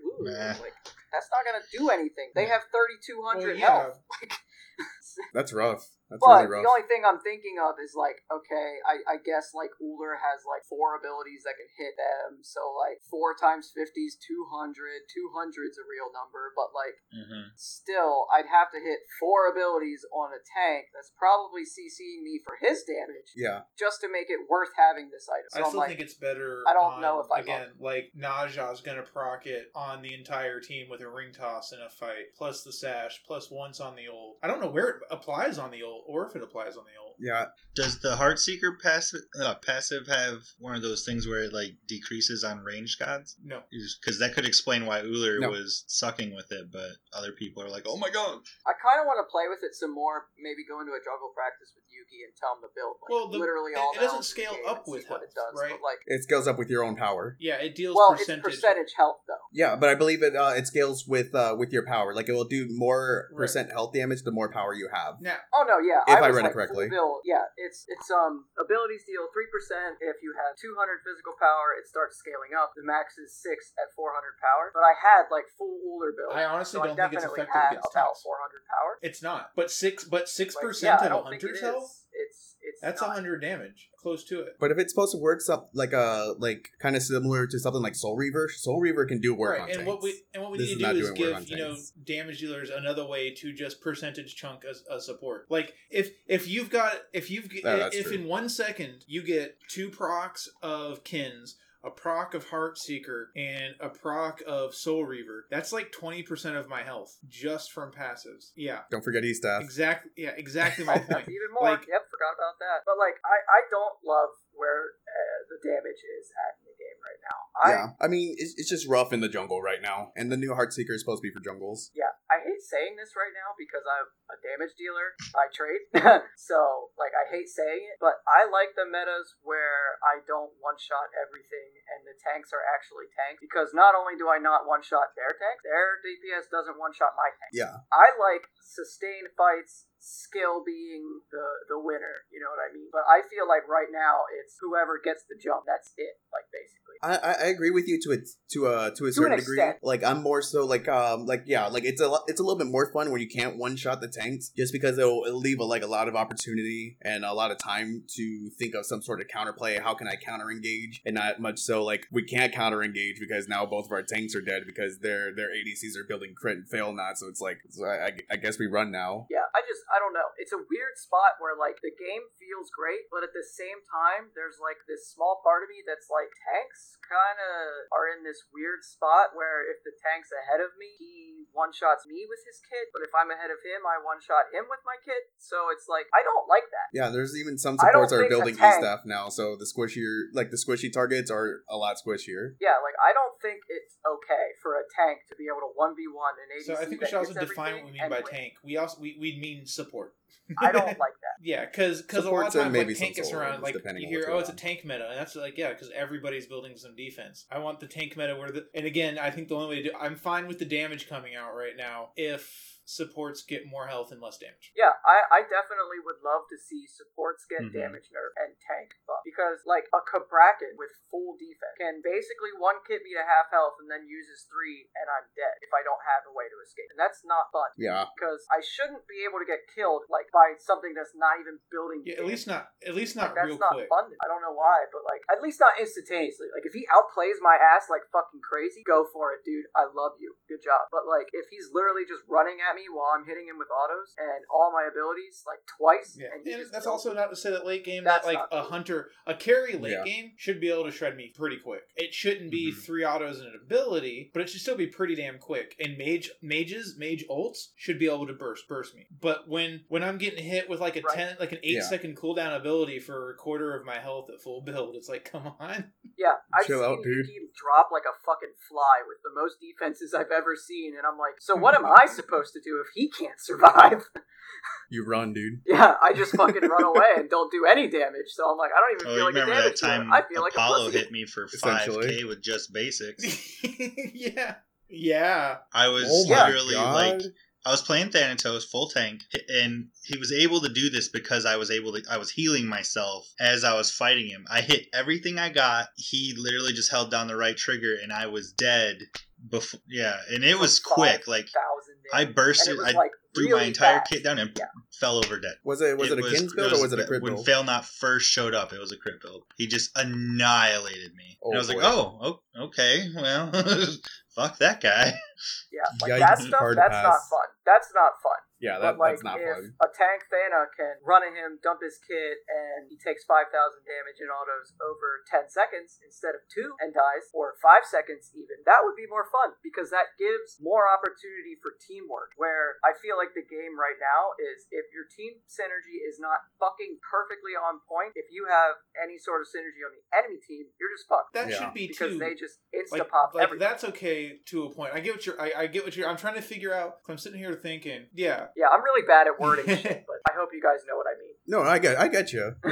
Ooh, Nah. like that's not gonna do anything. They have 3,200 Well, yeah. health. [LAUGHS] [LAUGHS] That's rough. That's but really the only thing I'm thinking of is like, okay, I, I guess like Ullr has like four abilities that can hit them. So like four times 50 is 200. 200 is a real number, but like Mm-hmm. still, I'd have to hit four abilities on a tank that's probably CCing me for his damage yeah. just to make it worth having this item. So I still like, think it's better. I don't on- know if I again like Ne Zha's gonna proc it on the entire team with a ring toss in a fight, plus the sash, plus once on the old. I don't know where it applies on the old or if it applies on the old. Yeah. Does the Heartseeker passive uh, passive have one of those things where it like decreases on ranged gods? No, Because that could explain why Ullr No. was sucking with it, but other people are like, "Oh my god!" I kind of want to play with it some more. Maybe go into a juggle practice with Yugi and tell him to build like Well, the- literally it- all. it the doesn't health the scale up and see with what it does, right? But like, It scales up with your own power. yeah, it deals well, percentage. it's percentage health though. Yeah, but I believe it uh, it scales with uh, with your power. Like it will do more Right. percent health damage the more power you have. Yeah. Oh no, yeah. If I was, read it correctly. full Yeah, it's it's um abilities deal three percent if you have two hundred physical power. It starts scaling up. The max is six at four hundred power. But I had like full Ullr build. I honestly so don't I think it's effective against about four hundred power. it's not. But six, but six Like, percent yeah, I of a don't think it hunter's health. It's it's That's not. hundred damage, close to it. But if it's supposed to work some like a like kind of similar to something like Soul Reaver, Soul Reaver can do work on right, and tanks. what we and what we This need to not do is give you know damage dealers another way to just percentage chunk as a support. Like if if you've got if you've Oh, that's if in one second you get two procs of Qins. A proc of Heartseeker and a proc of Soul Reaver. That's like twenty percent of my health just from passives. Yeah, Don't forget E staff. exactly. Yeah, exactly my [LAUGHS] point. even more. Like- yep, forgot about that. But like, I I don't love where uh, the damage is at in the game right now. I yeah, I mean it's, it's just rough in the jungle right now, and the new Heartseeker is supposed to be for jungles. Yeah, I hate saying this right now because I'm a damage dealer by trade. [LAUGHS] so, like, I hate saying it, but I like the metas where I don't one shot everything and the tanks are actually tanks because not only do I not one shot their tank, their DPS doesn't one shot my tank. Yeah, I like sustained fights, skill being the the winner. You know what I mean? But I feel like right now it's whoever gets the jump. That's it. Like basically. I, I agree with you to a to a to a certain degree. Like I'm more so like um like yeah like it's a lo- it's a little bit more fun when you can't one shot the tanks just because it'll, it'll leave a, like a lot of opportunity and a lot of time to think of some sort of counterplay. How can I counter engage and not much so like we can't counter engage because now both of our tanks are dead because their their ADCs are building crit and fail not. So it's like so I, I, I guess we run now. Yeah, I just I don't know. It's a weird spot where like the game feels great, but at the same time, there's like this small part of me that's like tanks kind of are in this weird spot where if the tank's ahead of me, he one shots me with his kit, but if I'm ahead of him, I one shot him with my kit. So it's like I don't like that. Yeah, there's even some supports are think a building E tank- staff now, so the squishier like the squishy targets are a lot squishier. Yeah, like I don't think it's okay for a tank to be able to one v one an ADC. So I think we should also define what we mean by win. tank. We also we we mean support. I don't like that. [LAUGHS] Yeah, because because a lot Supports of times maybe like tank some gets solos, around like depending you on hear oh going it's a tank meta and that's like yeah because everybody's building some defense. I want the tank meta where the and again I think the only way to do I'm fine with the damage coming out right now if supports get more health and less damage. Yeah, I, I definitely would love to see supports get Mhm. damage nerf and tank buff. Because, like, a Cabrakan with full defense can basically one kit me to half health and then uses three, and I'm dead if I don't have a way to escape. And that's not fun. Yeah, Because I shouldn't be able to get killed, like, by something that's not even building Yeah, at least not at least Like, not that's real not quick. fun. I don't know why, but like at least not instantaneously. Like if he outplays my ass like fucking crazy, go for it, dude. I love you. Good job. But like if he's literally just running at me while I'm hitting him with autos and all my abilities like twice, Yeah, and, and that's also me, not to say that late game That's that like a cool. hunter, a carry late Yeah. game should be able to shred me pretty quick. It shouldn't be Mhm. three autos and an ability, but it should still be pretty damn quick. And mage mages, mage ults should be able to burst burst me. But when when I'm getting hit with like a Right. ten like an eight Yeah. second cooldown ability for a quarter of my health at full build, it's like [LAUGHS] come on. yeah, I've Chill out, dude. Yuki drop like a fucking fly with the most defenses I've ever seen, and I'm like, so [LAUGHS] what am I supposed to do if he can't survive? [LAUGHS] you run, dude. yeah, I just fucking run [LAUGHS] away and don't do any damage. So I'm like, I don't even Oh, feel you like a damage that time. I feel like Apollo pussy. hit me for five k with just basics. [LAUGHS] yeah. Yeah. I was Oh literally God. like I was playing Thanatos full tank, and he was able to do this because I was able to. I was healing myself as I was fighting him. I hit everything I got. He literally just held down the right trigger, and I was dead. Before, yeah, and it was quick. Like thousand. I and bursted, it was I like threw really my entire fast. kit down and Yeah. fell over dead. Was it was it, a Qins build or was it a crit when build? Fail Not first showed up, it was a crit build. He just annihilated me. Oh, and I was like, boy. oh, oh, okay, well, [LAUGHS] fuck that guy. Yeah, like Yikes, that stuff. hard to That's not fun. That's not fun. yeah, that, but like, that's not if fun. a tank Thana uh, can run at him, dump his kit, and he takes five thousand damage in autos over ten seconds instead of two, and dies, or five seconds even, that would be more fun because that gives more opportunity for teamwork. Where I feel like the game right now is if your team synergy is not fucking perfectly on point, if you have any sort of synergy on the enemy team, you're just fucked That Yeah. should be because too. they just insta pop like everything. that's okay to a point. I get what you're. I, I get what you're. I'm trying to figure out. I'm sitting here thinking. Yeah. Yeah, I'm really bad at wording [LAUGHS] shit, but I hope you guys know what I mean. No, I get I get you, [LAUGHS]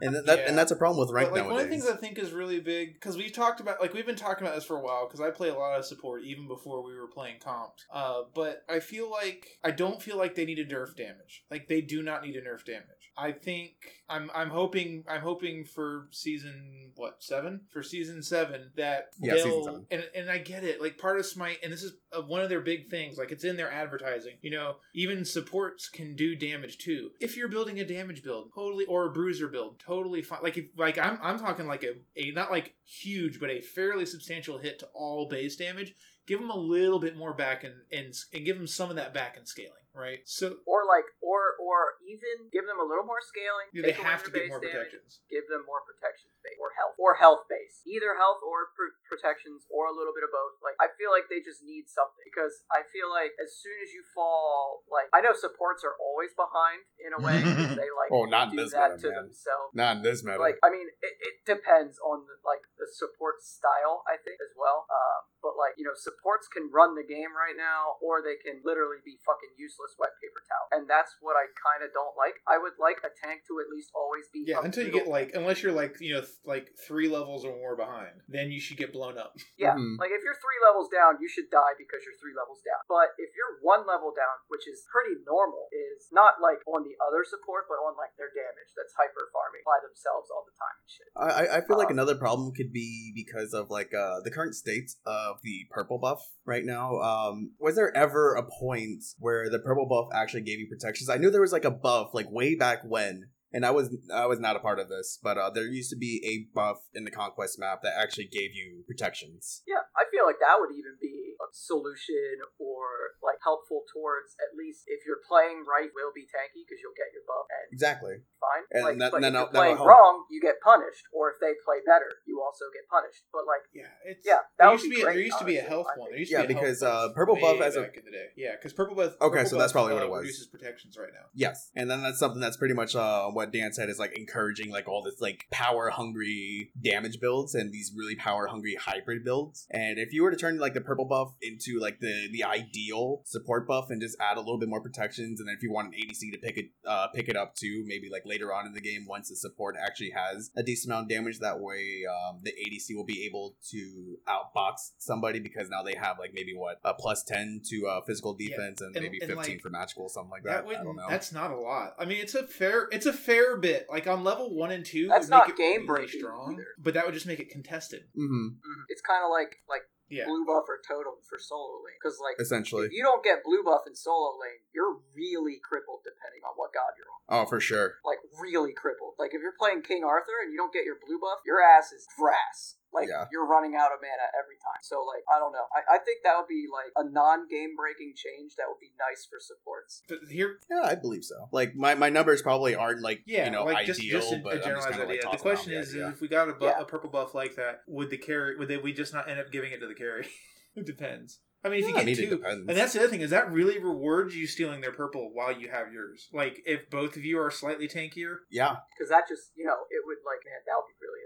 and that, that Yeah. and that's a problem with rank But like one of the things I think is really big because we talked about like we've been talking about this for a while because I play a lot of support even before we were playing comps. Uh, but I feel like I don't feel like they need a nerf damage. Like they do not need a nerf damage. I think I'm I'm hoping I'm hoping for season what seven for season seven that Yeah, they'll seven. and and I get it like part of Smite and this is uh, one of their big things like it's in their advertising. You know even supports can do damage too if you're building a damage build totally or a bruiser build totally fine. Like if like I'm I'm talking like a, a not like huge but a fairly substantial hit to all base damage. Give them a little bit more back and and, and give them some of that back in scaling. Right. So or like or or even give them a little more scaling. yeah, they have to their get more base damage, protections. Give them more protection base or health or health base, either health or pr- protections or a little bit of both. Like I feel like they just need something because I feel like as soon as you fall, like I know supports are always behind in a way because they like [LAUGHS] Oh, not do this that meta, to man. themselves. Not in this meta. Like I mean, it, it depends on the, like the support style, I think as well. Um, but like you know, supports can run the game right now, or they can literally be fucking useless useless wet paper towel, and that's what I kind of don't like. I would like a tank to at least always be Yeah, until you get like, unless you're like, you know, th- like three levels or more behind, then you should get blown up. Yeah, Mhm. like if you're three levels down, you should die because you're three levels down. But if you're one level down, which is pretty normal, is not like on the other support, but on like their damage that's hyper farming by themselves all the time and shit. I, I- I feel like Um, another problem could be because of like uh, the current state of the purple buff right now. Um, was there ever a point where the purple buff actually gave you protections? I knew there was like a buff like way back when, and I was I was not a part of this, but uh, there used to be a buff in the conquest map that actually gave you protections. Yeah, I feel like that would even be solution or like helpful towards at least if you're playing right, will be tanky because you'll get your buff and Exactly. fine. And like, that- but then if you're that'll playing wrong, you get punished. Or if they play better, you also get punished. But like, Yeah, it's Yeah, that There would used to be be great, there used to be a health I one. There used Yeah, to be a because, uh, purple buff way as a- back in the day. Yeah, because purple buff. Okay, purple so that's buff, probably what uh, it was. Reduces protections right now. Yes, and then that's something that's pretty much uh, what Dan said is like encouraging like all this like power hungry damage builds and these really power hungry hybrid builds. And if you were to turn like the purple buff into like the the ideal support buff and just add a little bit more protections, and then if you want an ADC to pick it uh, pick it up too, maybe like later on in the game once the support actually has a decent amount of damage, that way um, the ADC will be able to outbox somebody because now they have like maybe what a plus ten to uh, physical Yeah, defense and, and- maybe and, fifteen like, for magical, something like That that. would I don't know. that's not a lot. I mean, it's a fair it's a fair bit. Like on level one and two, That's would make not it game really breaking strong, either. but that would just make it contested. hmm mhm, it's kind of like like Yeah, blue buff or totem for solo lane because like Essentially. if you don't get blue buff in solo lane, you're really crippled depending on what god you're on. Oh, for sure. Like really crippled. Like if you're playing King Arthur and you don't get your blue buff, your ass is grass. Like Yeah. you're running out of mana every time. So like I don't know. I, I think that would be like a non game breaking change that would be nice for supports. here, Yeah, I believe so. Like my, my numbers probably aren't like yeah, you know like ideal, just just a, but a I'm just generalized kind of like idea. the question around is, the if we got a, bu- Yeah. a purple buff like that, would the carry? Would they, we just not end up giving it to the carry? [LAUGHS] it depends. I mean, if Yeah, you I get mean, two, and that's the other thing is that really rewards you stealing their purple while you have yours. Like if both of you are slightly tankier, yeah, Because that just you know it would like man that would be really annoying.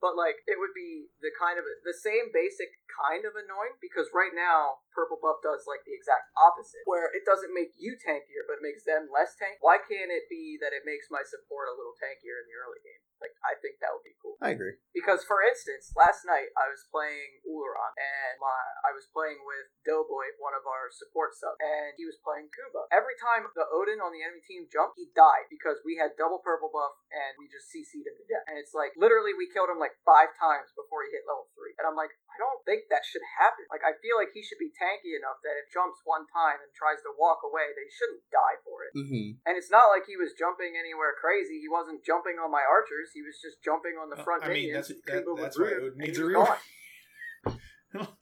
But like it would be the kind of the same basic kind of annoying because right now purple buff does like the exact opposite where it doesn't make you tankier but it makes them less tank. Why can't it be that it makes my support a little tankier in the early game? Like I think that would be cool. I agree. Because, for instance, last night I was playing Olorun, and my I was playing with Doughboy, one of our support subs, and he was playing Kuba. Every time the Odin on the enemy team jumped, he died because we had double purple buff, and we just CC'd him to death. And it's like, literally, we killed him like five times before he hit level 3. And I'm like, I don't think that should happen. Like, I feel like he should be tanky enough that if jumps one time and tries to walk away, that he shouldn't die for it. Mm-hmm. And it's not like he was jumping anywhere crazy. He wasn't jumping on my archers. He was just jumping on the Uh, front I mean, that's- that- that's why root, Odin and needs he a was reroll. gone. [LAUGHS]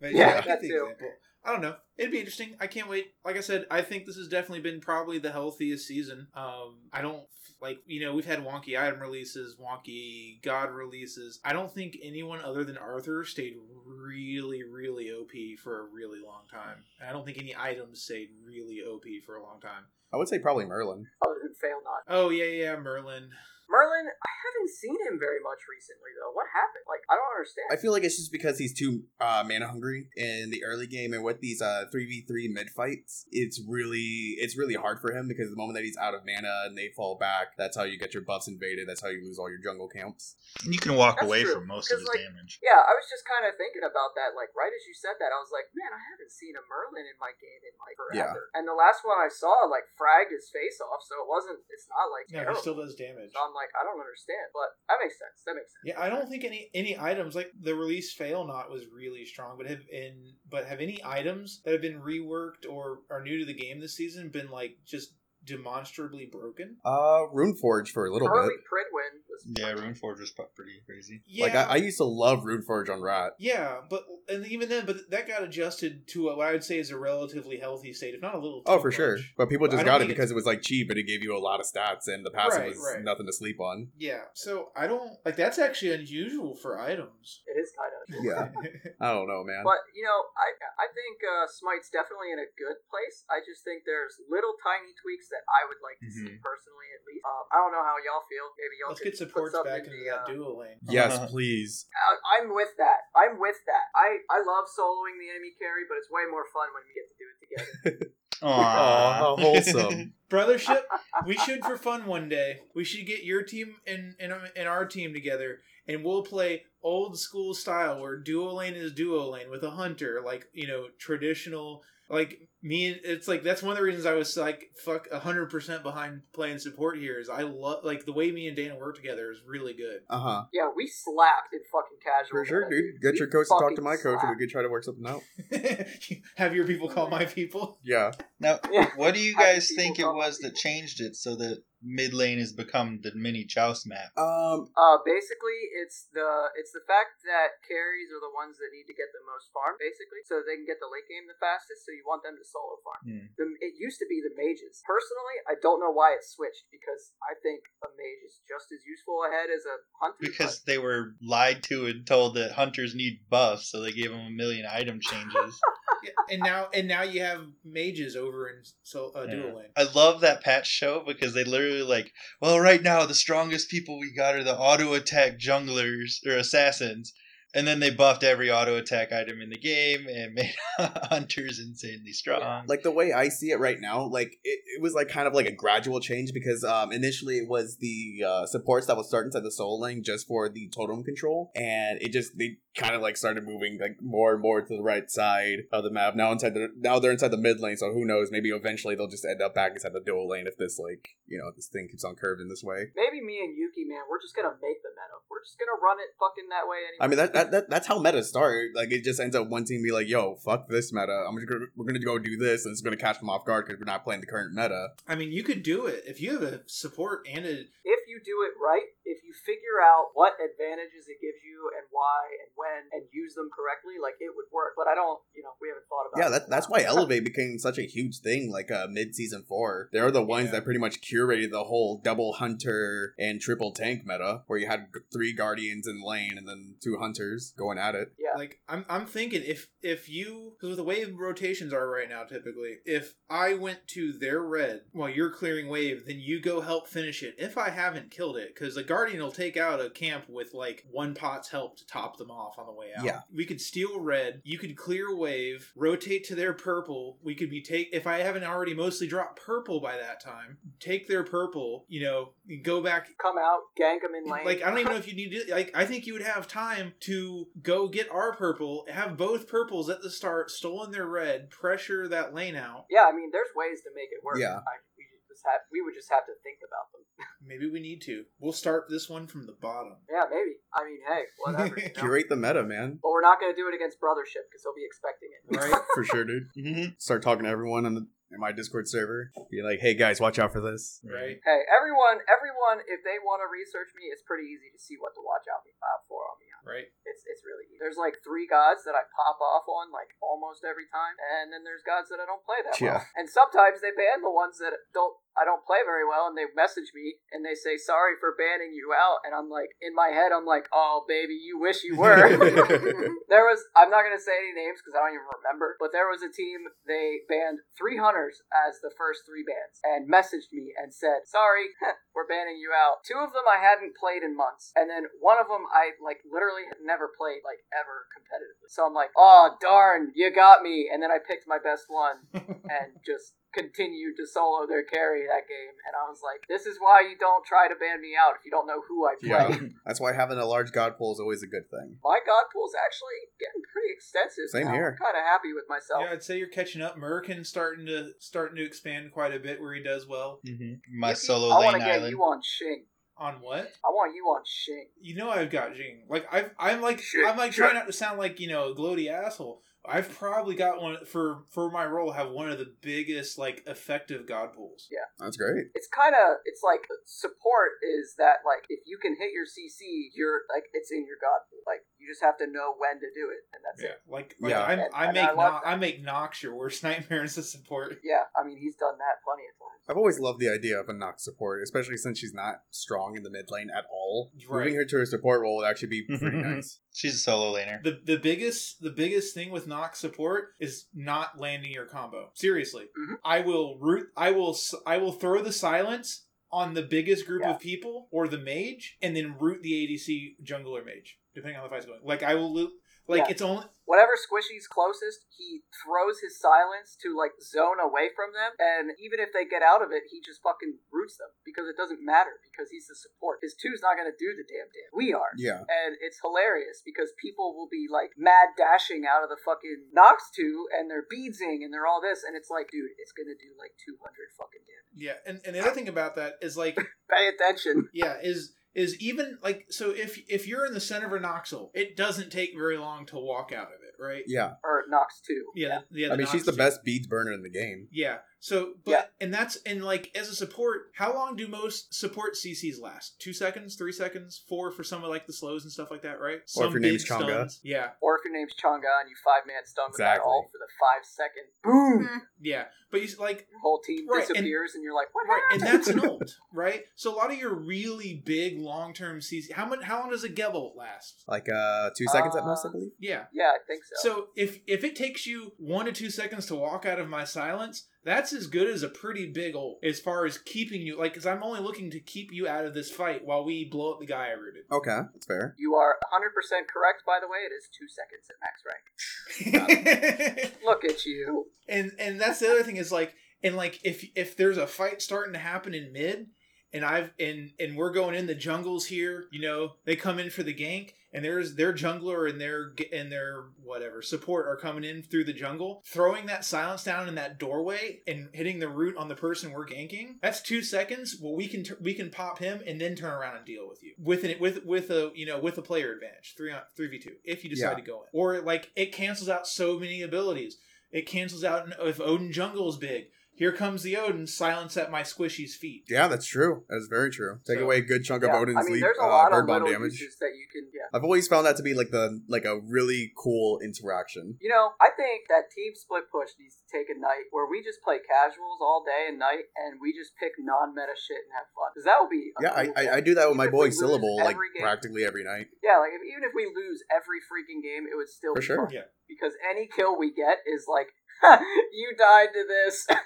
But Yeah, yeah, I that the too. example. I don't know. It'd be interesting. I can't wait. Like I said, I think this has definitely been probably the healthiest season. Um, I don't like you know we've had wonky item releases, wonky god releases. I don't think anyone other than Arthur stayed really, really OP for a really long time. I don't think any items stayed really OP for a long time. I would say probably Merlin. Other than Failnot. Oh yeah, yeah, Merlin. Merlin, I haven't seen him very much recently though. What happened? Like I don't understand. I feel like it's just because he's too uh, mana hungry in the early game, and with these uh three v three mid fights, it's really it's really hard for him because the moment that he's out of mana and they fall back, that's how you get your buffs invaded. That's how you lose all your jungle camps. And you can walk That's away true, from most of his like, damage. yeah, I was just kind of thinking about that. Like right as you said that, I was like, man, I haven't seen a Merlin in my game in like forever. Yeah. And the last one I saw like fragged his face off, so it wasn't. It's not like Yeah, he still does damage. So I'm like, I don't understand, but that makes sense. That makes sense. Yeah, I don't think any any items like the release Failnot was really strong, but have in but have any items that have been reworked or are new to the game this season been like just demonstrably broken? Uh, Runeforge for a little Early bit. Pridwen was Yeah, Runeforge was pretty crazy. Yeah, Like I, I used to love Rune Forge on Rat. yeah, but and even then, but that got adjusted to what I would say is a relatively healthy state, if not a little. Oh, too for sure. But people just don't got it think because it was like cheap and it gave you a lot of stats, and the passive Right, was right. nothing to sleep on. Yeah, so I don't like that's actually unusual for items. It is kind of. Yeah, [LAUGHS] I don't know, man. But you know, I I think uh, Smite's definitely in a good place. I just think there's little tiny tweaks that I would like to see Mhm. personally, at least. Um, I don't know how y'all feel. Maybe y'all Let's could get put supports back into the, that uh, duo lane. yes, [LAUGHS] please. I'm with that. I'm with that. I I love soloing the enemy carry, but it's way more fun when we get to do it together. [LAUGHS] Aw, how wholesome. [LAUGHS] Brothership, we should for fun one day. We should get your team and, and and our team together, and we'll play old school style where duo lane is duo lane with a hunter, like you know traditional. Like me, it's like that's one of the reasons I was like fuck hundred percent behind playing support here. Is I love like the way me and Dana work together is really good. Uh huh. Yeah, we slapped in fucking casual. For sure, dude. Get We your coach to talk to my coach, and we slapped. could try to work something out. [LAUGHS] Have your people call my people. [LAUGHS] Yeah. Now, [LAUGHS] Yeah. what do you guys think it was that changed it so that mid lane has become the mini joust map? Um. Uh, basically, it's the it's the fact that carries are the ones that need to get the most farm, basically, so they can get the late game the fastest. So you want them to solo farm. The, it used to be the mages. Personally, I don't know why it switched because I think a mage is just as useful ahead as a hunter. Because they were lied to and told that hunters need buffs, so they gave them a million item changes. [LAUGHS] Yeah, and now and now you have mages over in so uh, duo Yeah. lane. I love that patch show because they literally like, well, right now the strongest people we got are the auto attack junglers or assassins, and then they buffed every auto attack item in the game and made [LAUGHS] hunters insanely strong. like the way I see it right now, like it, it was like kind of like a gradual change because um initially it was the uh, supports that was starting inside the soul lane just for the totem control, and it just they kind of like started moving like more and more to the right side of the map. Now inside the now they're inside the mid lane, so who knows? Maybe eventually they'll just end up back inside the dual lane if this like you know this thing keeps on curving this way. maybe me and Yuki, man, we're just gonna make the meta. We're just gonna run it fucking that way. Anyway. I mean that, that, that that's how meta start. Like it just ends up one team be like, "Yo, fuck this meta. I'm just gonna, we're gonna go do this, and it's gonna catch them off guard because we're not playing the current meta." I mean, you could do it if you have a support and a if you do it right, if you figure out what advantages it gives you and why and when and use them correctly, like it would work. But I don't, you know, we haven't thought about. Yeah, it. that, that's why Elevate became such a huge thing, like uh, mid season four. They're the ones Yeah. that pretty much curated the whole double hunter and triple tank meta, where you had three guardians in lane and then two hunters going at it. Yeah. like I'm I'm thinking if if you because with the way rotations are right now typically if I went to their red while you're clearing wave then you go help finish it if I haven't killed it because the guardian will take out a camp with like one pot's help to top them off on the way out Yeah. we could steal red you could clear wave rotate to their purple we could be take if I haven't already mostly dropped purple by that time take their purple you know go back come out, gank them in lane. like I don't even [LAUGHS] know if you need to. Like I think you would have time to go get our purple, have both purples at the start, stolen their red, pressure that lane out. yeah, I mean, there's ways to make it work. Yeah. I, we just have, we would just have to think about them. [LAUGHS] Maybe we need to. We'll start this one from the bottom. Yeah, maybe. I mean, hey, whatever. you [LAUGHS] know? Curate the meta, man. But we're not gonna do it against Brothership because he'll be expecting it. Right? [LAUGHS] For sure, dude. Mhm. Start talking to everyone on the in my Discord server. Be like, hey guys, watch out for this. right. Hey, everyone, everyone, if they want to research me, it's pretty easy to see what to watch out me out for on me. Right. It's it's really easy. There's like three gods that I pop off on like almost every time, and then there's gods that I don't play that Yeah. well. And sometimes they ban the ones that don't I don't play very well, and they message me and they say sorry for banning you out, and I'm like in my head I'm like, oh baby, you wish you were. [LAUGHS] [LAUGHS] there was I'm not gonna say any names because I don't even remember, but there was a team they banned three hunters as the first three bans and messaged me and said, sorry, [LAUGHS] we're banning you out. Two of them I hadn't played in months, and then one of them I like literally had never played like ever competitively. So I'm like, oh darn, you got me. And then I picked my best one [LAUGHS] and just continued to solo their carry that game. And I was like, this is why you don't try to ban me out if you don't know who I play. Yeah. [LAUGHS] That's why having a large god pool is always a good thing. My god pool's actually getting pretty extensive. Same now. here. I'm kind of happy with myself. Yeah, I'd say you're catching up. Merkin starting to starting to expand quite a bit where he does well. Mhm. My Yuki, solo I want lane to get island. you on Shing. On what? I want you on Shing. You know I've got Jing. Like I've I'm like Shit, I'm like trying not to sound like, you know, a gloaty asshole. I've probably got one for for my role have one of the biggest like effective god pools. Yeah. That's great. It's kind of it's like support is that like if you can hit your CC, you're like it's in your god pool. Like you just have to know when to do it, and that's Yeah, it. like, like Yeah. I'm, And- I make I no- I make Nox your worst [LAUGHS] nightmare as a support. Yeah, I mean he's done that plenty of times. I've always loved the idea of a Nox support, especially since she's not strong in the mid lane at all. Right. Moving her to a support role would actually be [LAUGHS] pretty nice. She's a solo laner. The the biggest the biggest thing with Nox support is not landing your combo. Seriously, Mhm. I will root. I will I will throw the silence on the biggest group Yeah. of people or the mage, and then root the ADC jungler or mage, depending on how the fight's going. Like I will. lo- Like Yeah. it's only Whatever Squishy's closest, he throws his silence to like zone away from them, and even if they get out of it, he just fucking roots them because it doesn't matter because he's the support. His two's not gonna do the damn damn. We are. Yeah. And it's hilarious because people will be like mad dashing out of the fucking Nox 2 and they're beadsing and they're all this, and it's like, dude, it's gonna do like 200 fucking damage. yeah, and, and the other thing about that is like [LAUGHS] Pay attention. yeah is is even like so if if you're in the center of a noxel, it doesn't take very long to walk out of it, right? Yeah. Or Nox 2. Yeah, yeah. I mean, she's the Nox- best beads burner in the game. Yeah. So, but Yeah. and that's and like as a support, how long do most support CCs last? Two seconds, three seconds, four for some of like the slows and stuff like that, right? Or if your name's Chang'e. stuns. Yeah, Or if your name's Chang'e and you five man stun with that Exactly. all for the five second boom, Hmm. yeah. But you s- like your whole team Right, and- disappears and, you're like, what right, and that's an ult, [LAUGHS] right? So a lot of your really big long term CC, how much? How long does a Geb ult last? Like uh, two seconds at most, I Uh, believe. Yeah. Yeah, I think so. So if if it takes you one to two seconds to walk out of my silence, that's as good as a pretty big ult as far as keeping you like because I'm only looking to keep you out of this fight while we blow up the guy I rooted. Okay, that's fair. you are 100% correct, by the way. It is two seconds at max rank. [LAUGHS] Look at you. and and that's the other thing is like and like if if there's a fight starting to happen in mid and I've and and we're going in the jungles here, you know, they come in for the gank and there's their jungler and their and their whatever support are coming in through the jungle, throwing that silence down in that doorway and hitting the root on the person we're ganking. That's 2 seconds. Well, we can we can pop him and then turn around and deal with you. With an with with a, you know, with a player advantage. 3 on 3v2 if you decide Yeah. to go in. Or like it cancels out so many abilities. It cancels out if Odin jungle is big. Here comes the Odin, silence at my squishy's feet. Yeah, that's true. That's very true. Take So- away a good chunk of Odin's I mean, leap, there's a uh, lot bird of bomb little damage. uses that you can. Yeah. I've always found that to be like the like a really cool interaction. You know, I think that team split push needs to take a night where we just play casuals all day and night, and we just pick non-meta shit and have fun. Because that would be. Yeah, I. I, I do that with my Even if boy Syllable like game- practically every night. Yeah, like if, even if we lose every freaking game, it would still For be sure. fun. Yeah. Because any kill we get is like, [LAUGHS] you died to this. [LAUGHS]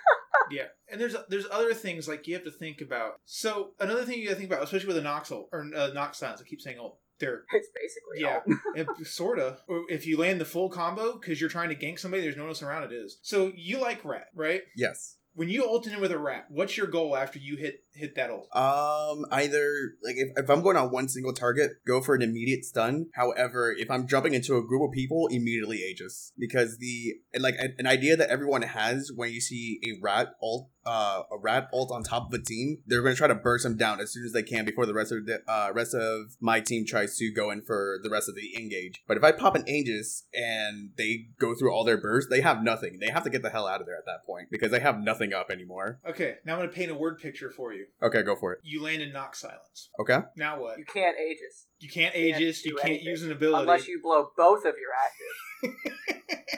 Yeah, and there's there's other things like you have to think about. So another thing you got to think about, especially with a Nox or uh, Nox silence, I keep saying ult. There, it's basically yeah, it, [LAUGHS] sorta. If you land the full combo because you're trying to gank somebody, there's no one else around. It is. So you like rat, right? Yes. When you ult in with a rat, what's your goal after you hit hit that ult? Um, either like if, if I'm going on one single target, go for an immediate stun. However, if I'm jumping into a group of people, immediately Aegis because the and like an, idea that everyone has when you see a rat ult, uh, a rat ult on top of a team, they're going to try to burst them down as soon as they can before the rest of the uh, rest of my team tries to go in for the rest of the engage. But if I pop an Aegis and they go through all their bursts, they have nothing. They have to get the hell out of there at that point because they have nothing up anymore. Okay, now I'm gonna paint a word picture for you. Okay, go for it. You land in Nox silence. Okay. Now what? You can't Aegis. You can't can't Aegis. You do can't anything use an ability. Unless you blow both of your active. [LAUGHS]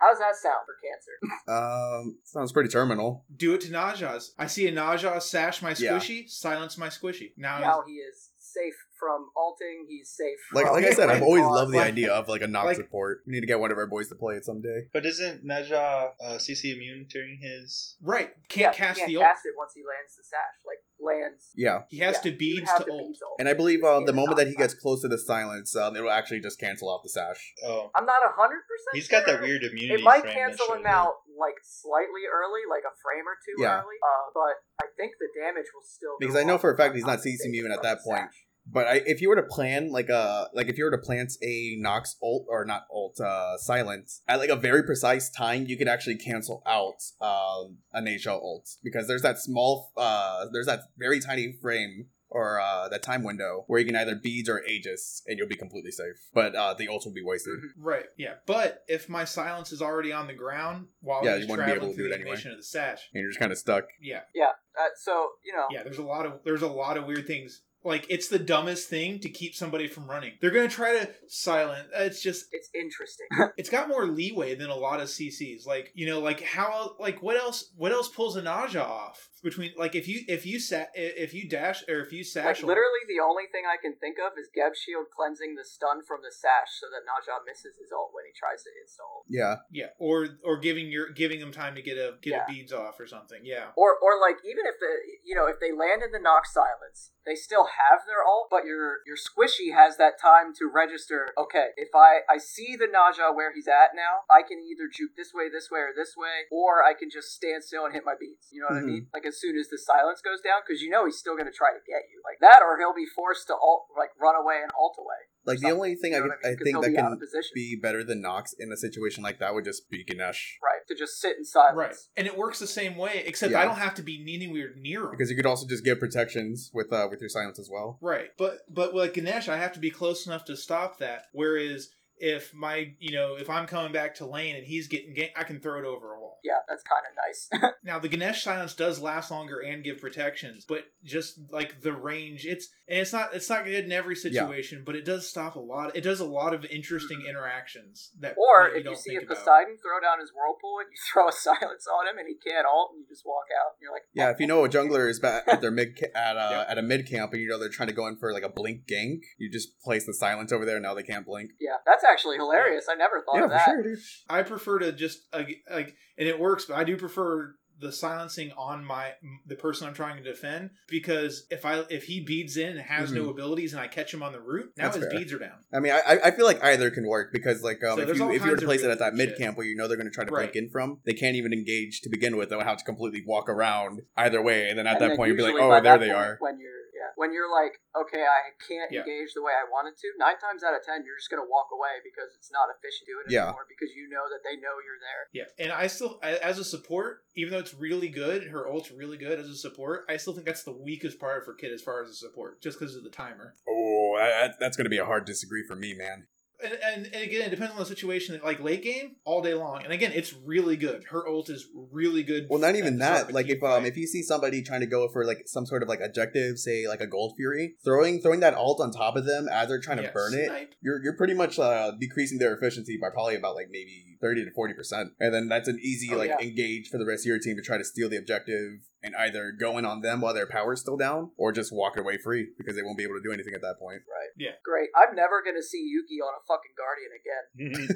How's that sound for cancer? Um, sounds pretty terminal. Do it to Ne Zha's. I see a Naja sash my Yeah. squishy, silence my squishy. Now, Now he is safe from alting. He's safe. Like, like I said, I've always loved the idea of like a Nox like- support. We need to get one of our boys to play it someday. But isn't Ne Zha uh, CC immune during his? right, can't cast he can't the ult. cast it once he lands the sash. Like lands. Yeah, He has Yeah, to you beads have to the ult. ult. and I believe uh, the moment that he gets fine. close to the silence, um, it'll actually just cancel off the sash. Oh, I'm not hundred percent. he's got that weird immunity. It might cancel him out like slightly early, like a frame or two Yeah. early. Uh, but I think the damage will still. Be. Because I know for a fact he's not CC immune at that point. sash. But I, if you were to plan like a like if you were to plant a Nox ult or not ult uh, silence at like a very precise time, you could actually cancel out um, a NHL ult because there's that small uh, there's that very tiny frame or uh, that time window where you can either beads or Aegis and you'll be completely safe. But uh, the ult will be wasted. Mhm. Right, yeah. But if my silence is already on the ground while Yeah, he's you wanna be able traveling to through do the it anyway. animation of the sash, And you're just kind of stuck. yeah, Yeah. Uh, so you know. yeah. There's a lot of there's a lot of weird things. Like it's the dumbest thing to keep somebody from running. They're gonna try to silent. Uh, it's just It's interesting. [LAUGHS] it's got more leeway than a lot of CCs. Like you know, like how like what else what else pulls a Ne Zha off? Between like if you if you sat if you dash or if you sash Like sash literally, the only thing I can think of is Geb Shield cleansing the stun from the sash so that Ne Zha misses his ult when he tries to install. Yeah. yeah or or giving your giving him time to get a get Yeah. a beads off or something yeah Or, or like even if the you know if they land in the Nox silence, they still have their ult, but your your squishy has that time to register. Okay, if I I see the Ne Zha where he's at now, I can either juke this way, this way, or this way, or I can just stand still and hit my beats. You know what Mhm. I mean? Like as soon as the silence goes down, because you know he's still going to try to get you like that, or he'll be forced to ult like run away and alt away. Like the only thing you I, know could- what I I think that can be better than Nox in a situation like that would just be Ganesh. right to just sit in silence. right and it works the same way except Yeah. i don't have to be anywhere near him Because you could also just give protections with uh with your silence as well. Right, but but with Ganesh, I have to be close enough to stop that. Whereas if my you know if I'm coming back to lane and he's getting ga- I can throw it over a wall. Yeah, that's kind of nice. [LAUGHS] Now the Ganesh silence does last longer and give protections, but just like the range, it's and it's not it's not good in every situation, but it does stop a lot. It does a lot of interesting interactions that Or that if you don't see a if about. Poseidon throw down his whirlpool and you [LAUGHS] throw a silence on him and he can't alt and you just walk out and you're like, Yeah, if you know a jungler is ba- [LAUGHS] at their mid at uh, Yep. at a mid camp and you know they're trying to go in for like a blink gank, you just place the silence over there. and Now they can't blink. yeah, that's actually hilarious. I never thought of that. dude. I prefer to just like like and it works, but I do prefer the silencing on my the person I'm trying to defend because if I if he beads in and has no abilities and I catch him on the route, now Mm-hmm. That's his fair. beads are down. I mean, I I- I feel like either can work because like um, So if you all if you were to place it at that mid camp where you know they're going to try to Right. break in from, they can't even engage to begin with. They'll have to completely walk around either way, and then at And that then point you'll be like, oh, there they point, are. When you're yeah, when you're like, okay, I can't Yeah. engage the way I wanted to. Nine times out of ten, you're just gonna walk away because it's not efficient to it Yeah. anymore because you know that they know you're there. Yeah, and I still as a support, even though it's really good, her ult's really good as a support. I still think that's the weakest part for Kid as far as a support, just because of the timer. Oh, that, that's going to be a hard disagree for me, man. And, and, and again, it depends on the situation. Like late game, all day long. And again, it's really good. Her ult is really good. Well, not even the start of that. Like if um if you see somebody trying to go for like some sort of like objective, say like a gold fury, throwing throwing that alt on top of them as they're trying to burn it, you're you're pretty much uh, decreasing their efficiency by probably about like maybe thirty to forty percent, and then that's an easy Oh, like yeah. engage for the rest of your team to try to steal the objective and either go in on them while their power's still down, or just walk away free because they won't be able to do anything at that point. Right. Yeah. Great. I'm never gonna see Yuki on a fucking Guardian again.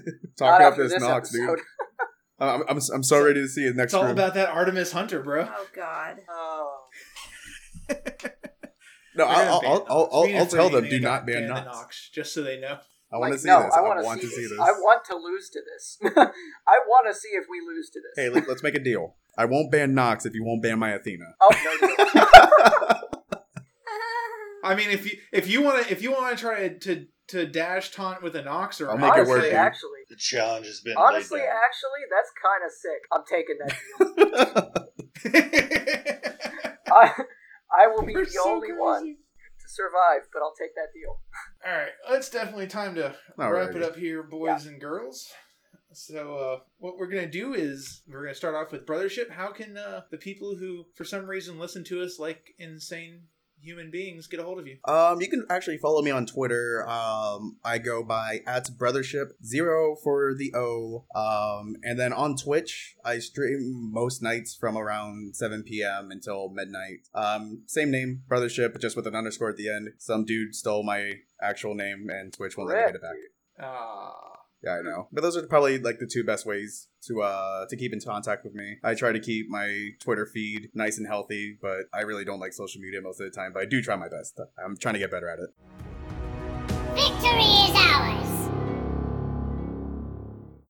Mm-hmm. [LAUGHS] Talk about this, this Nox, episode. dude. [LAUGHS] I'm, I'm, I'm so ready to see his next It's all room. about that Artemis Hunter, bro. Oh God. [LAUGHS] Oh. no, I'll, I'll, I'll, I'll, I'll tell them, do not ban the Nox. Nox, just so they know. I want to see no, this. I I wanna see this. I want to lose to this. [LAUGHS] I want to see if we lose to this. Hey, let, us make a deal. I won't ban Nox if you won't ban my Athena. oh no, deal. [LAUGHS] I mean, if you if you want to if you want to try to, to to dash taunt with a Nox or I'll a make it honestly, work, dude. actually, The challenge has been honestly, laid down. actually, that's kind of sick. I'm taking that deal. [LAUGHS] I, I will be We're the so only one crazy. to survive, but I'll take that deal. [LAUGHS] All right, it's definitely time to Alrighty. wrap it up here, boys and girls. So, uh, what we're gonna do is we're gonna start off with brothership. How can uh, the people who, for some reason, listen to us like insane human beings get a hold of you? Um, you can actually follow me on Twitter. Um, I go by at brothership zero for the O. Um, and then on Twitch, I stream most nights from around seven p.m. until midnight. Um, same name, brothership, just with an underscore at the end. Some dude stole my actual name, and Twitch won't let me get it back. Ah, Yeah, I know. But those are probably like the two best ways to uh to keep in contact with me. I try to keep my Twitter feed nice and healthy, but I really don't like social media most of the time. But I do try my best. I'm trying to get better at it. Victory is ours!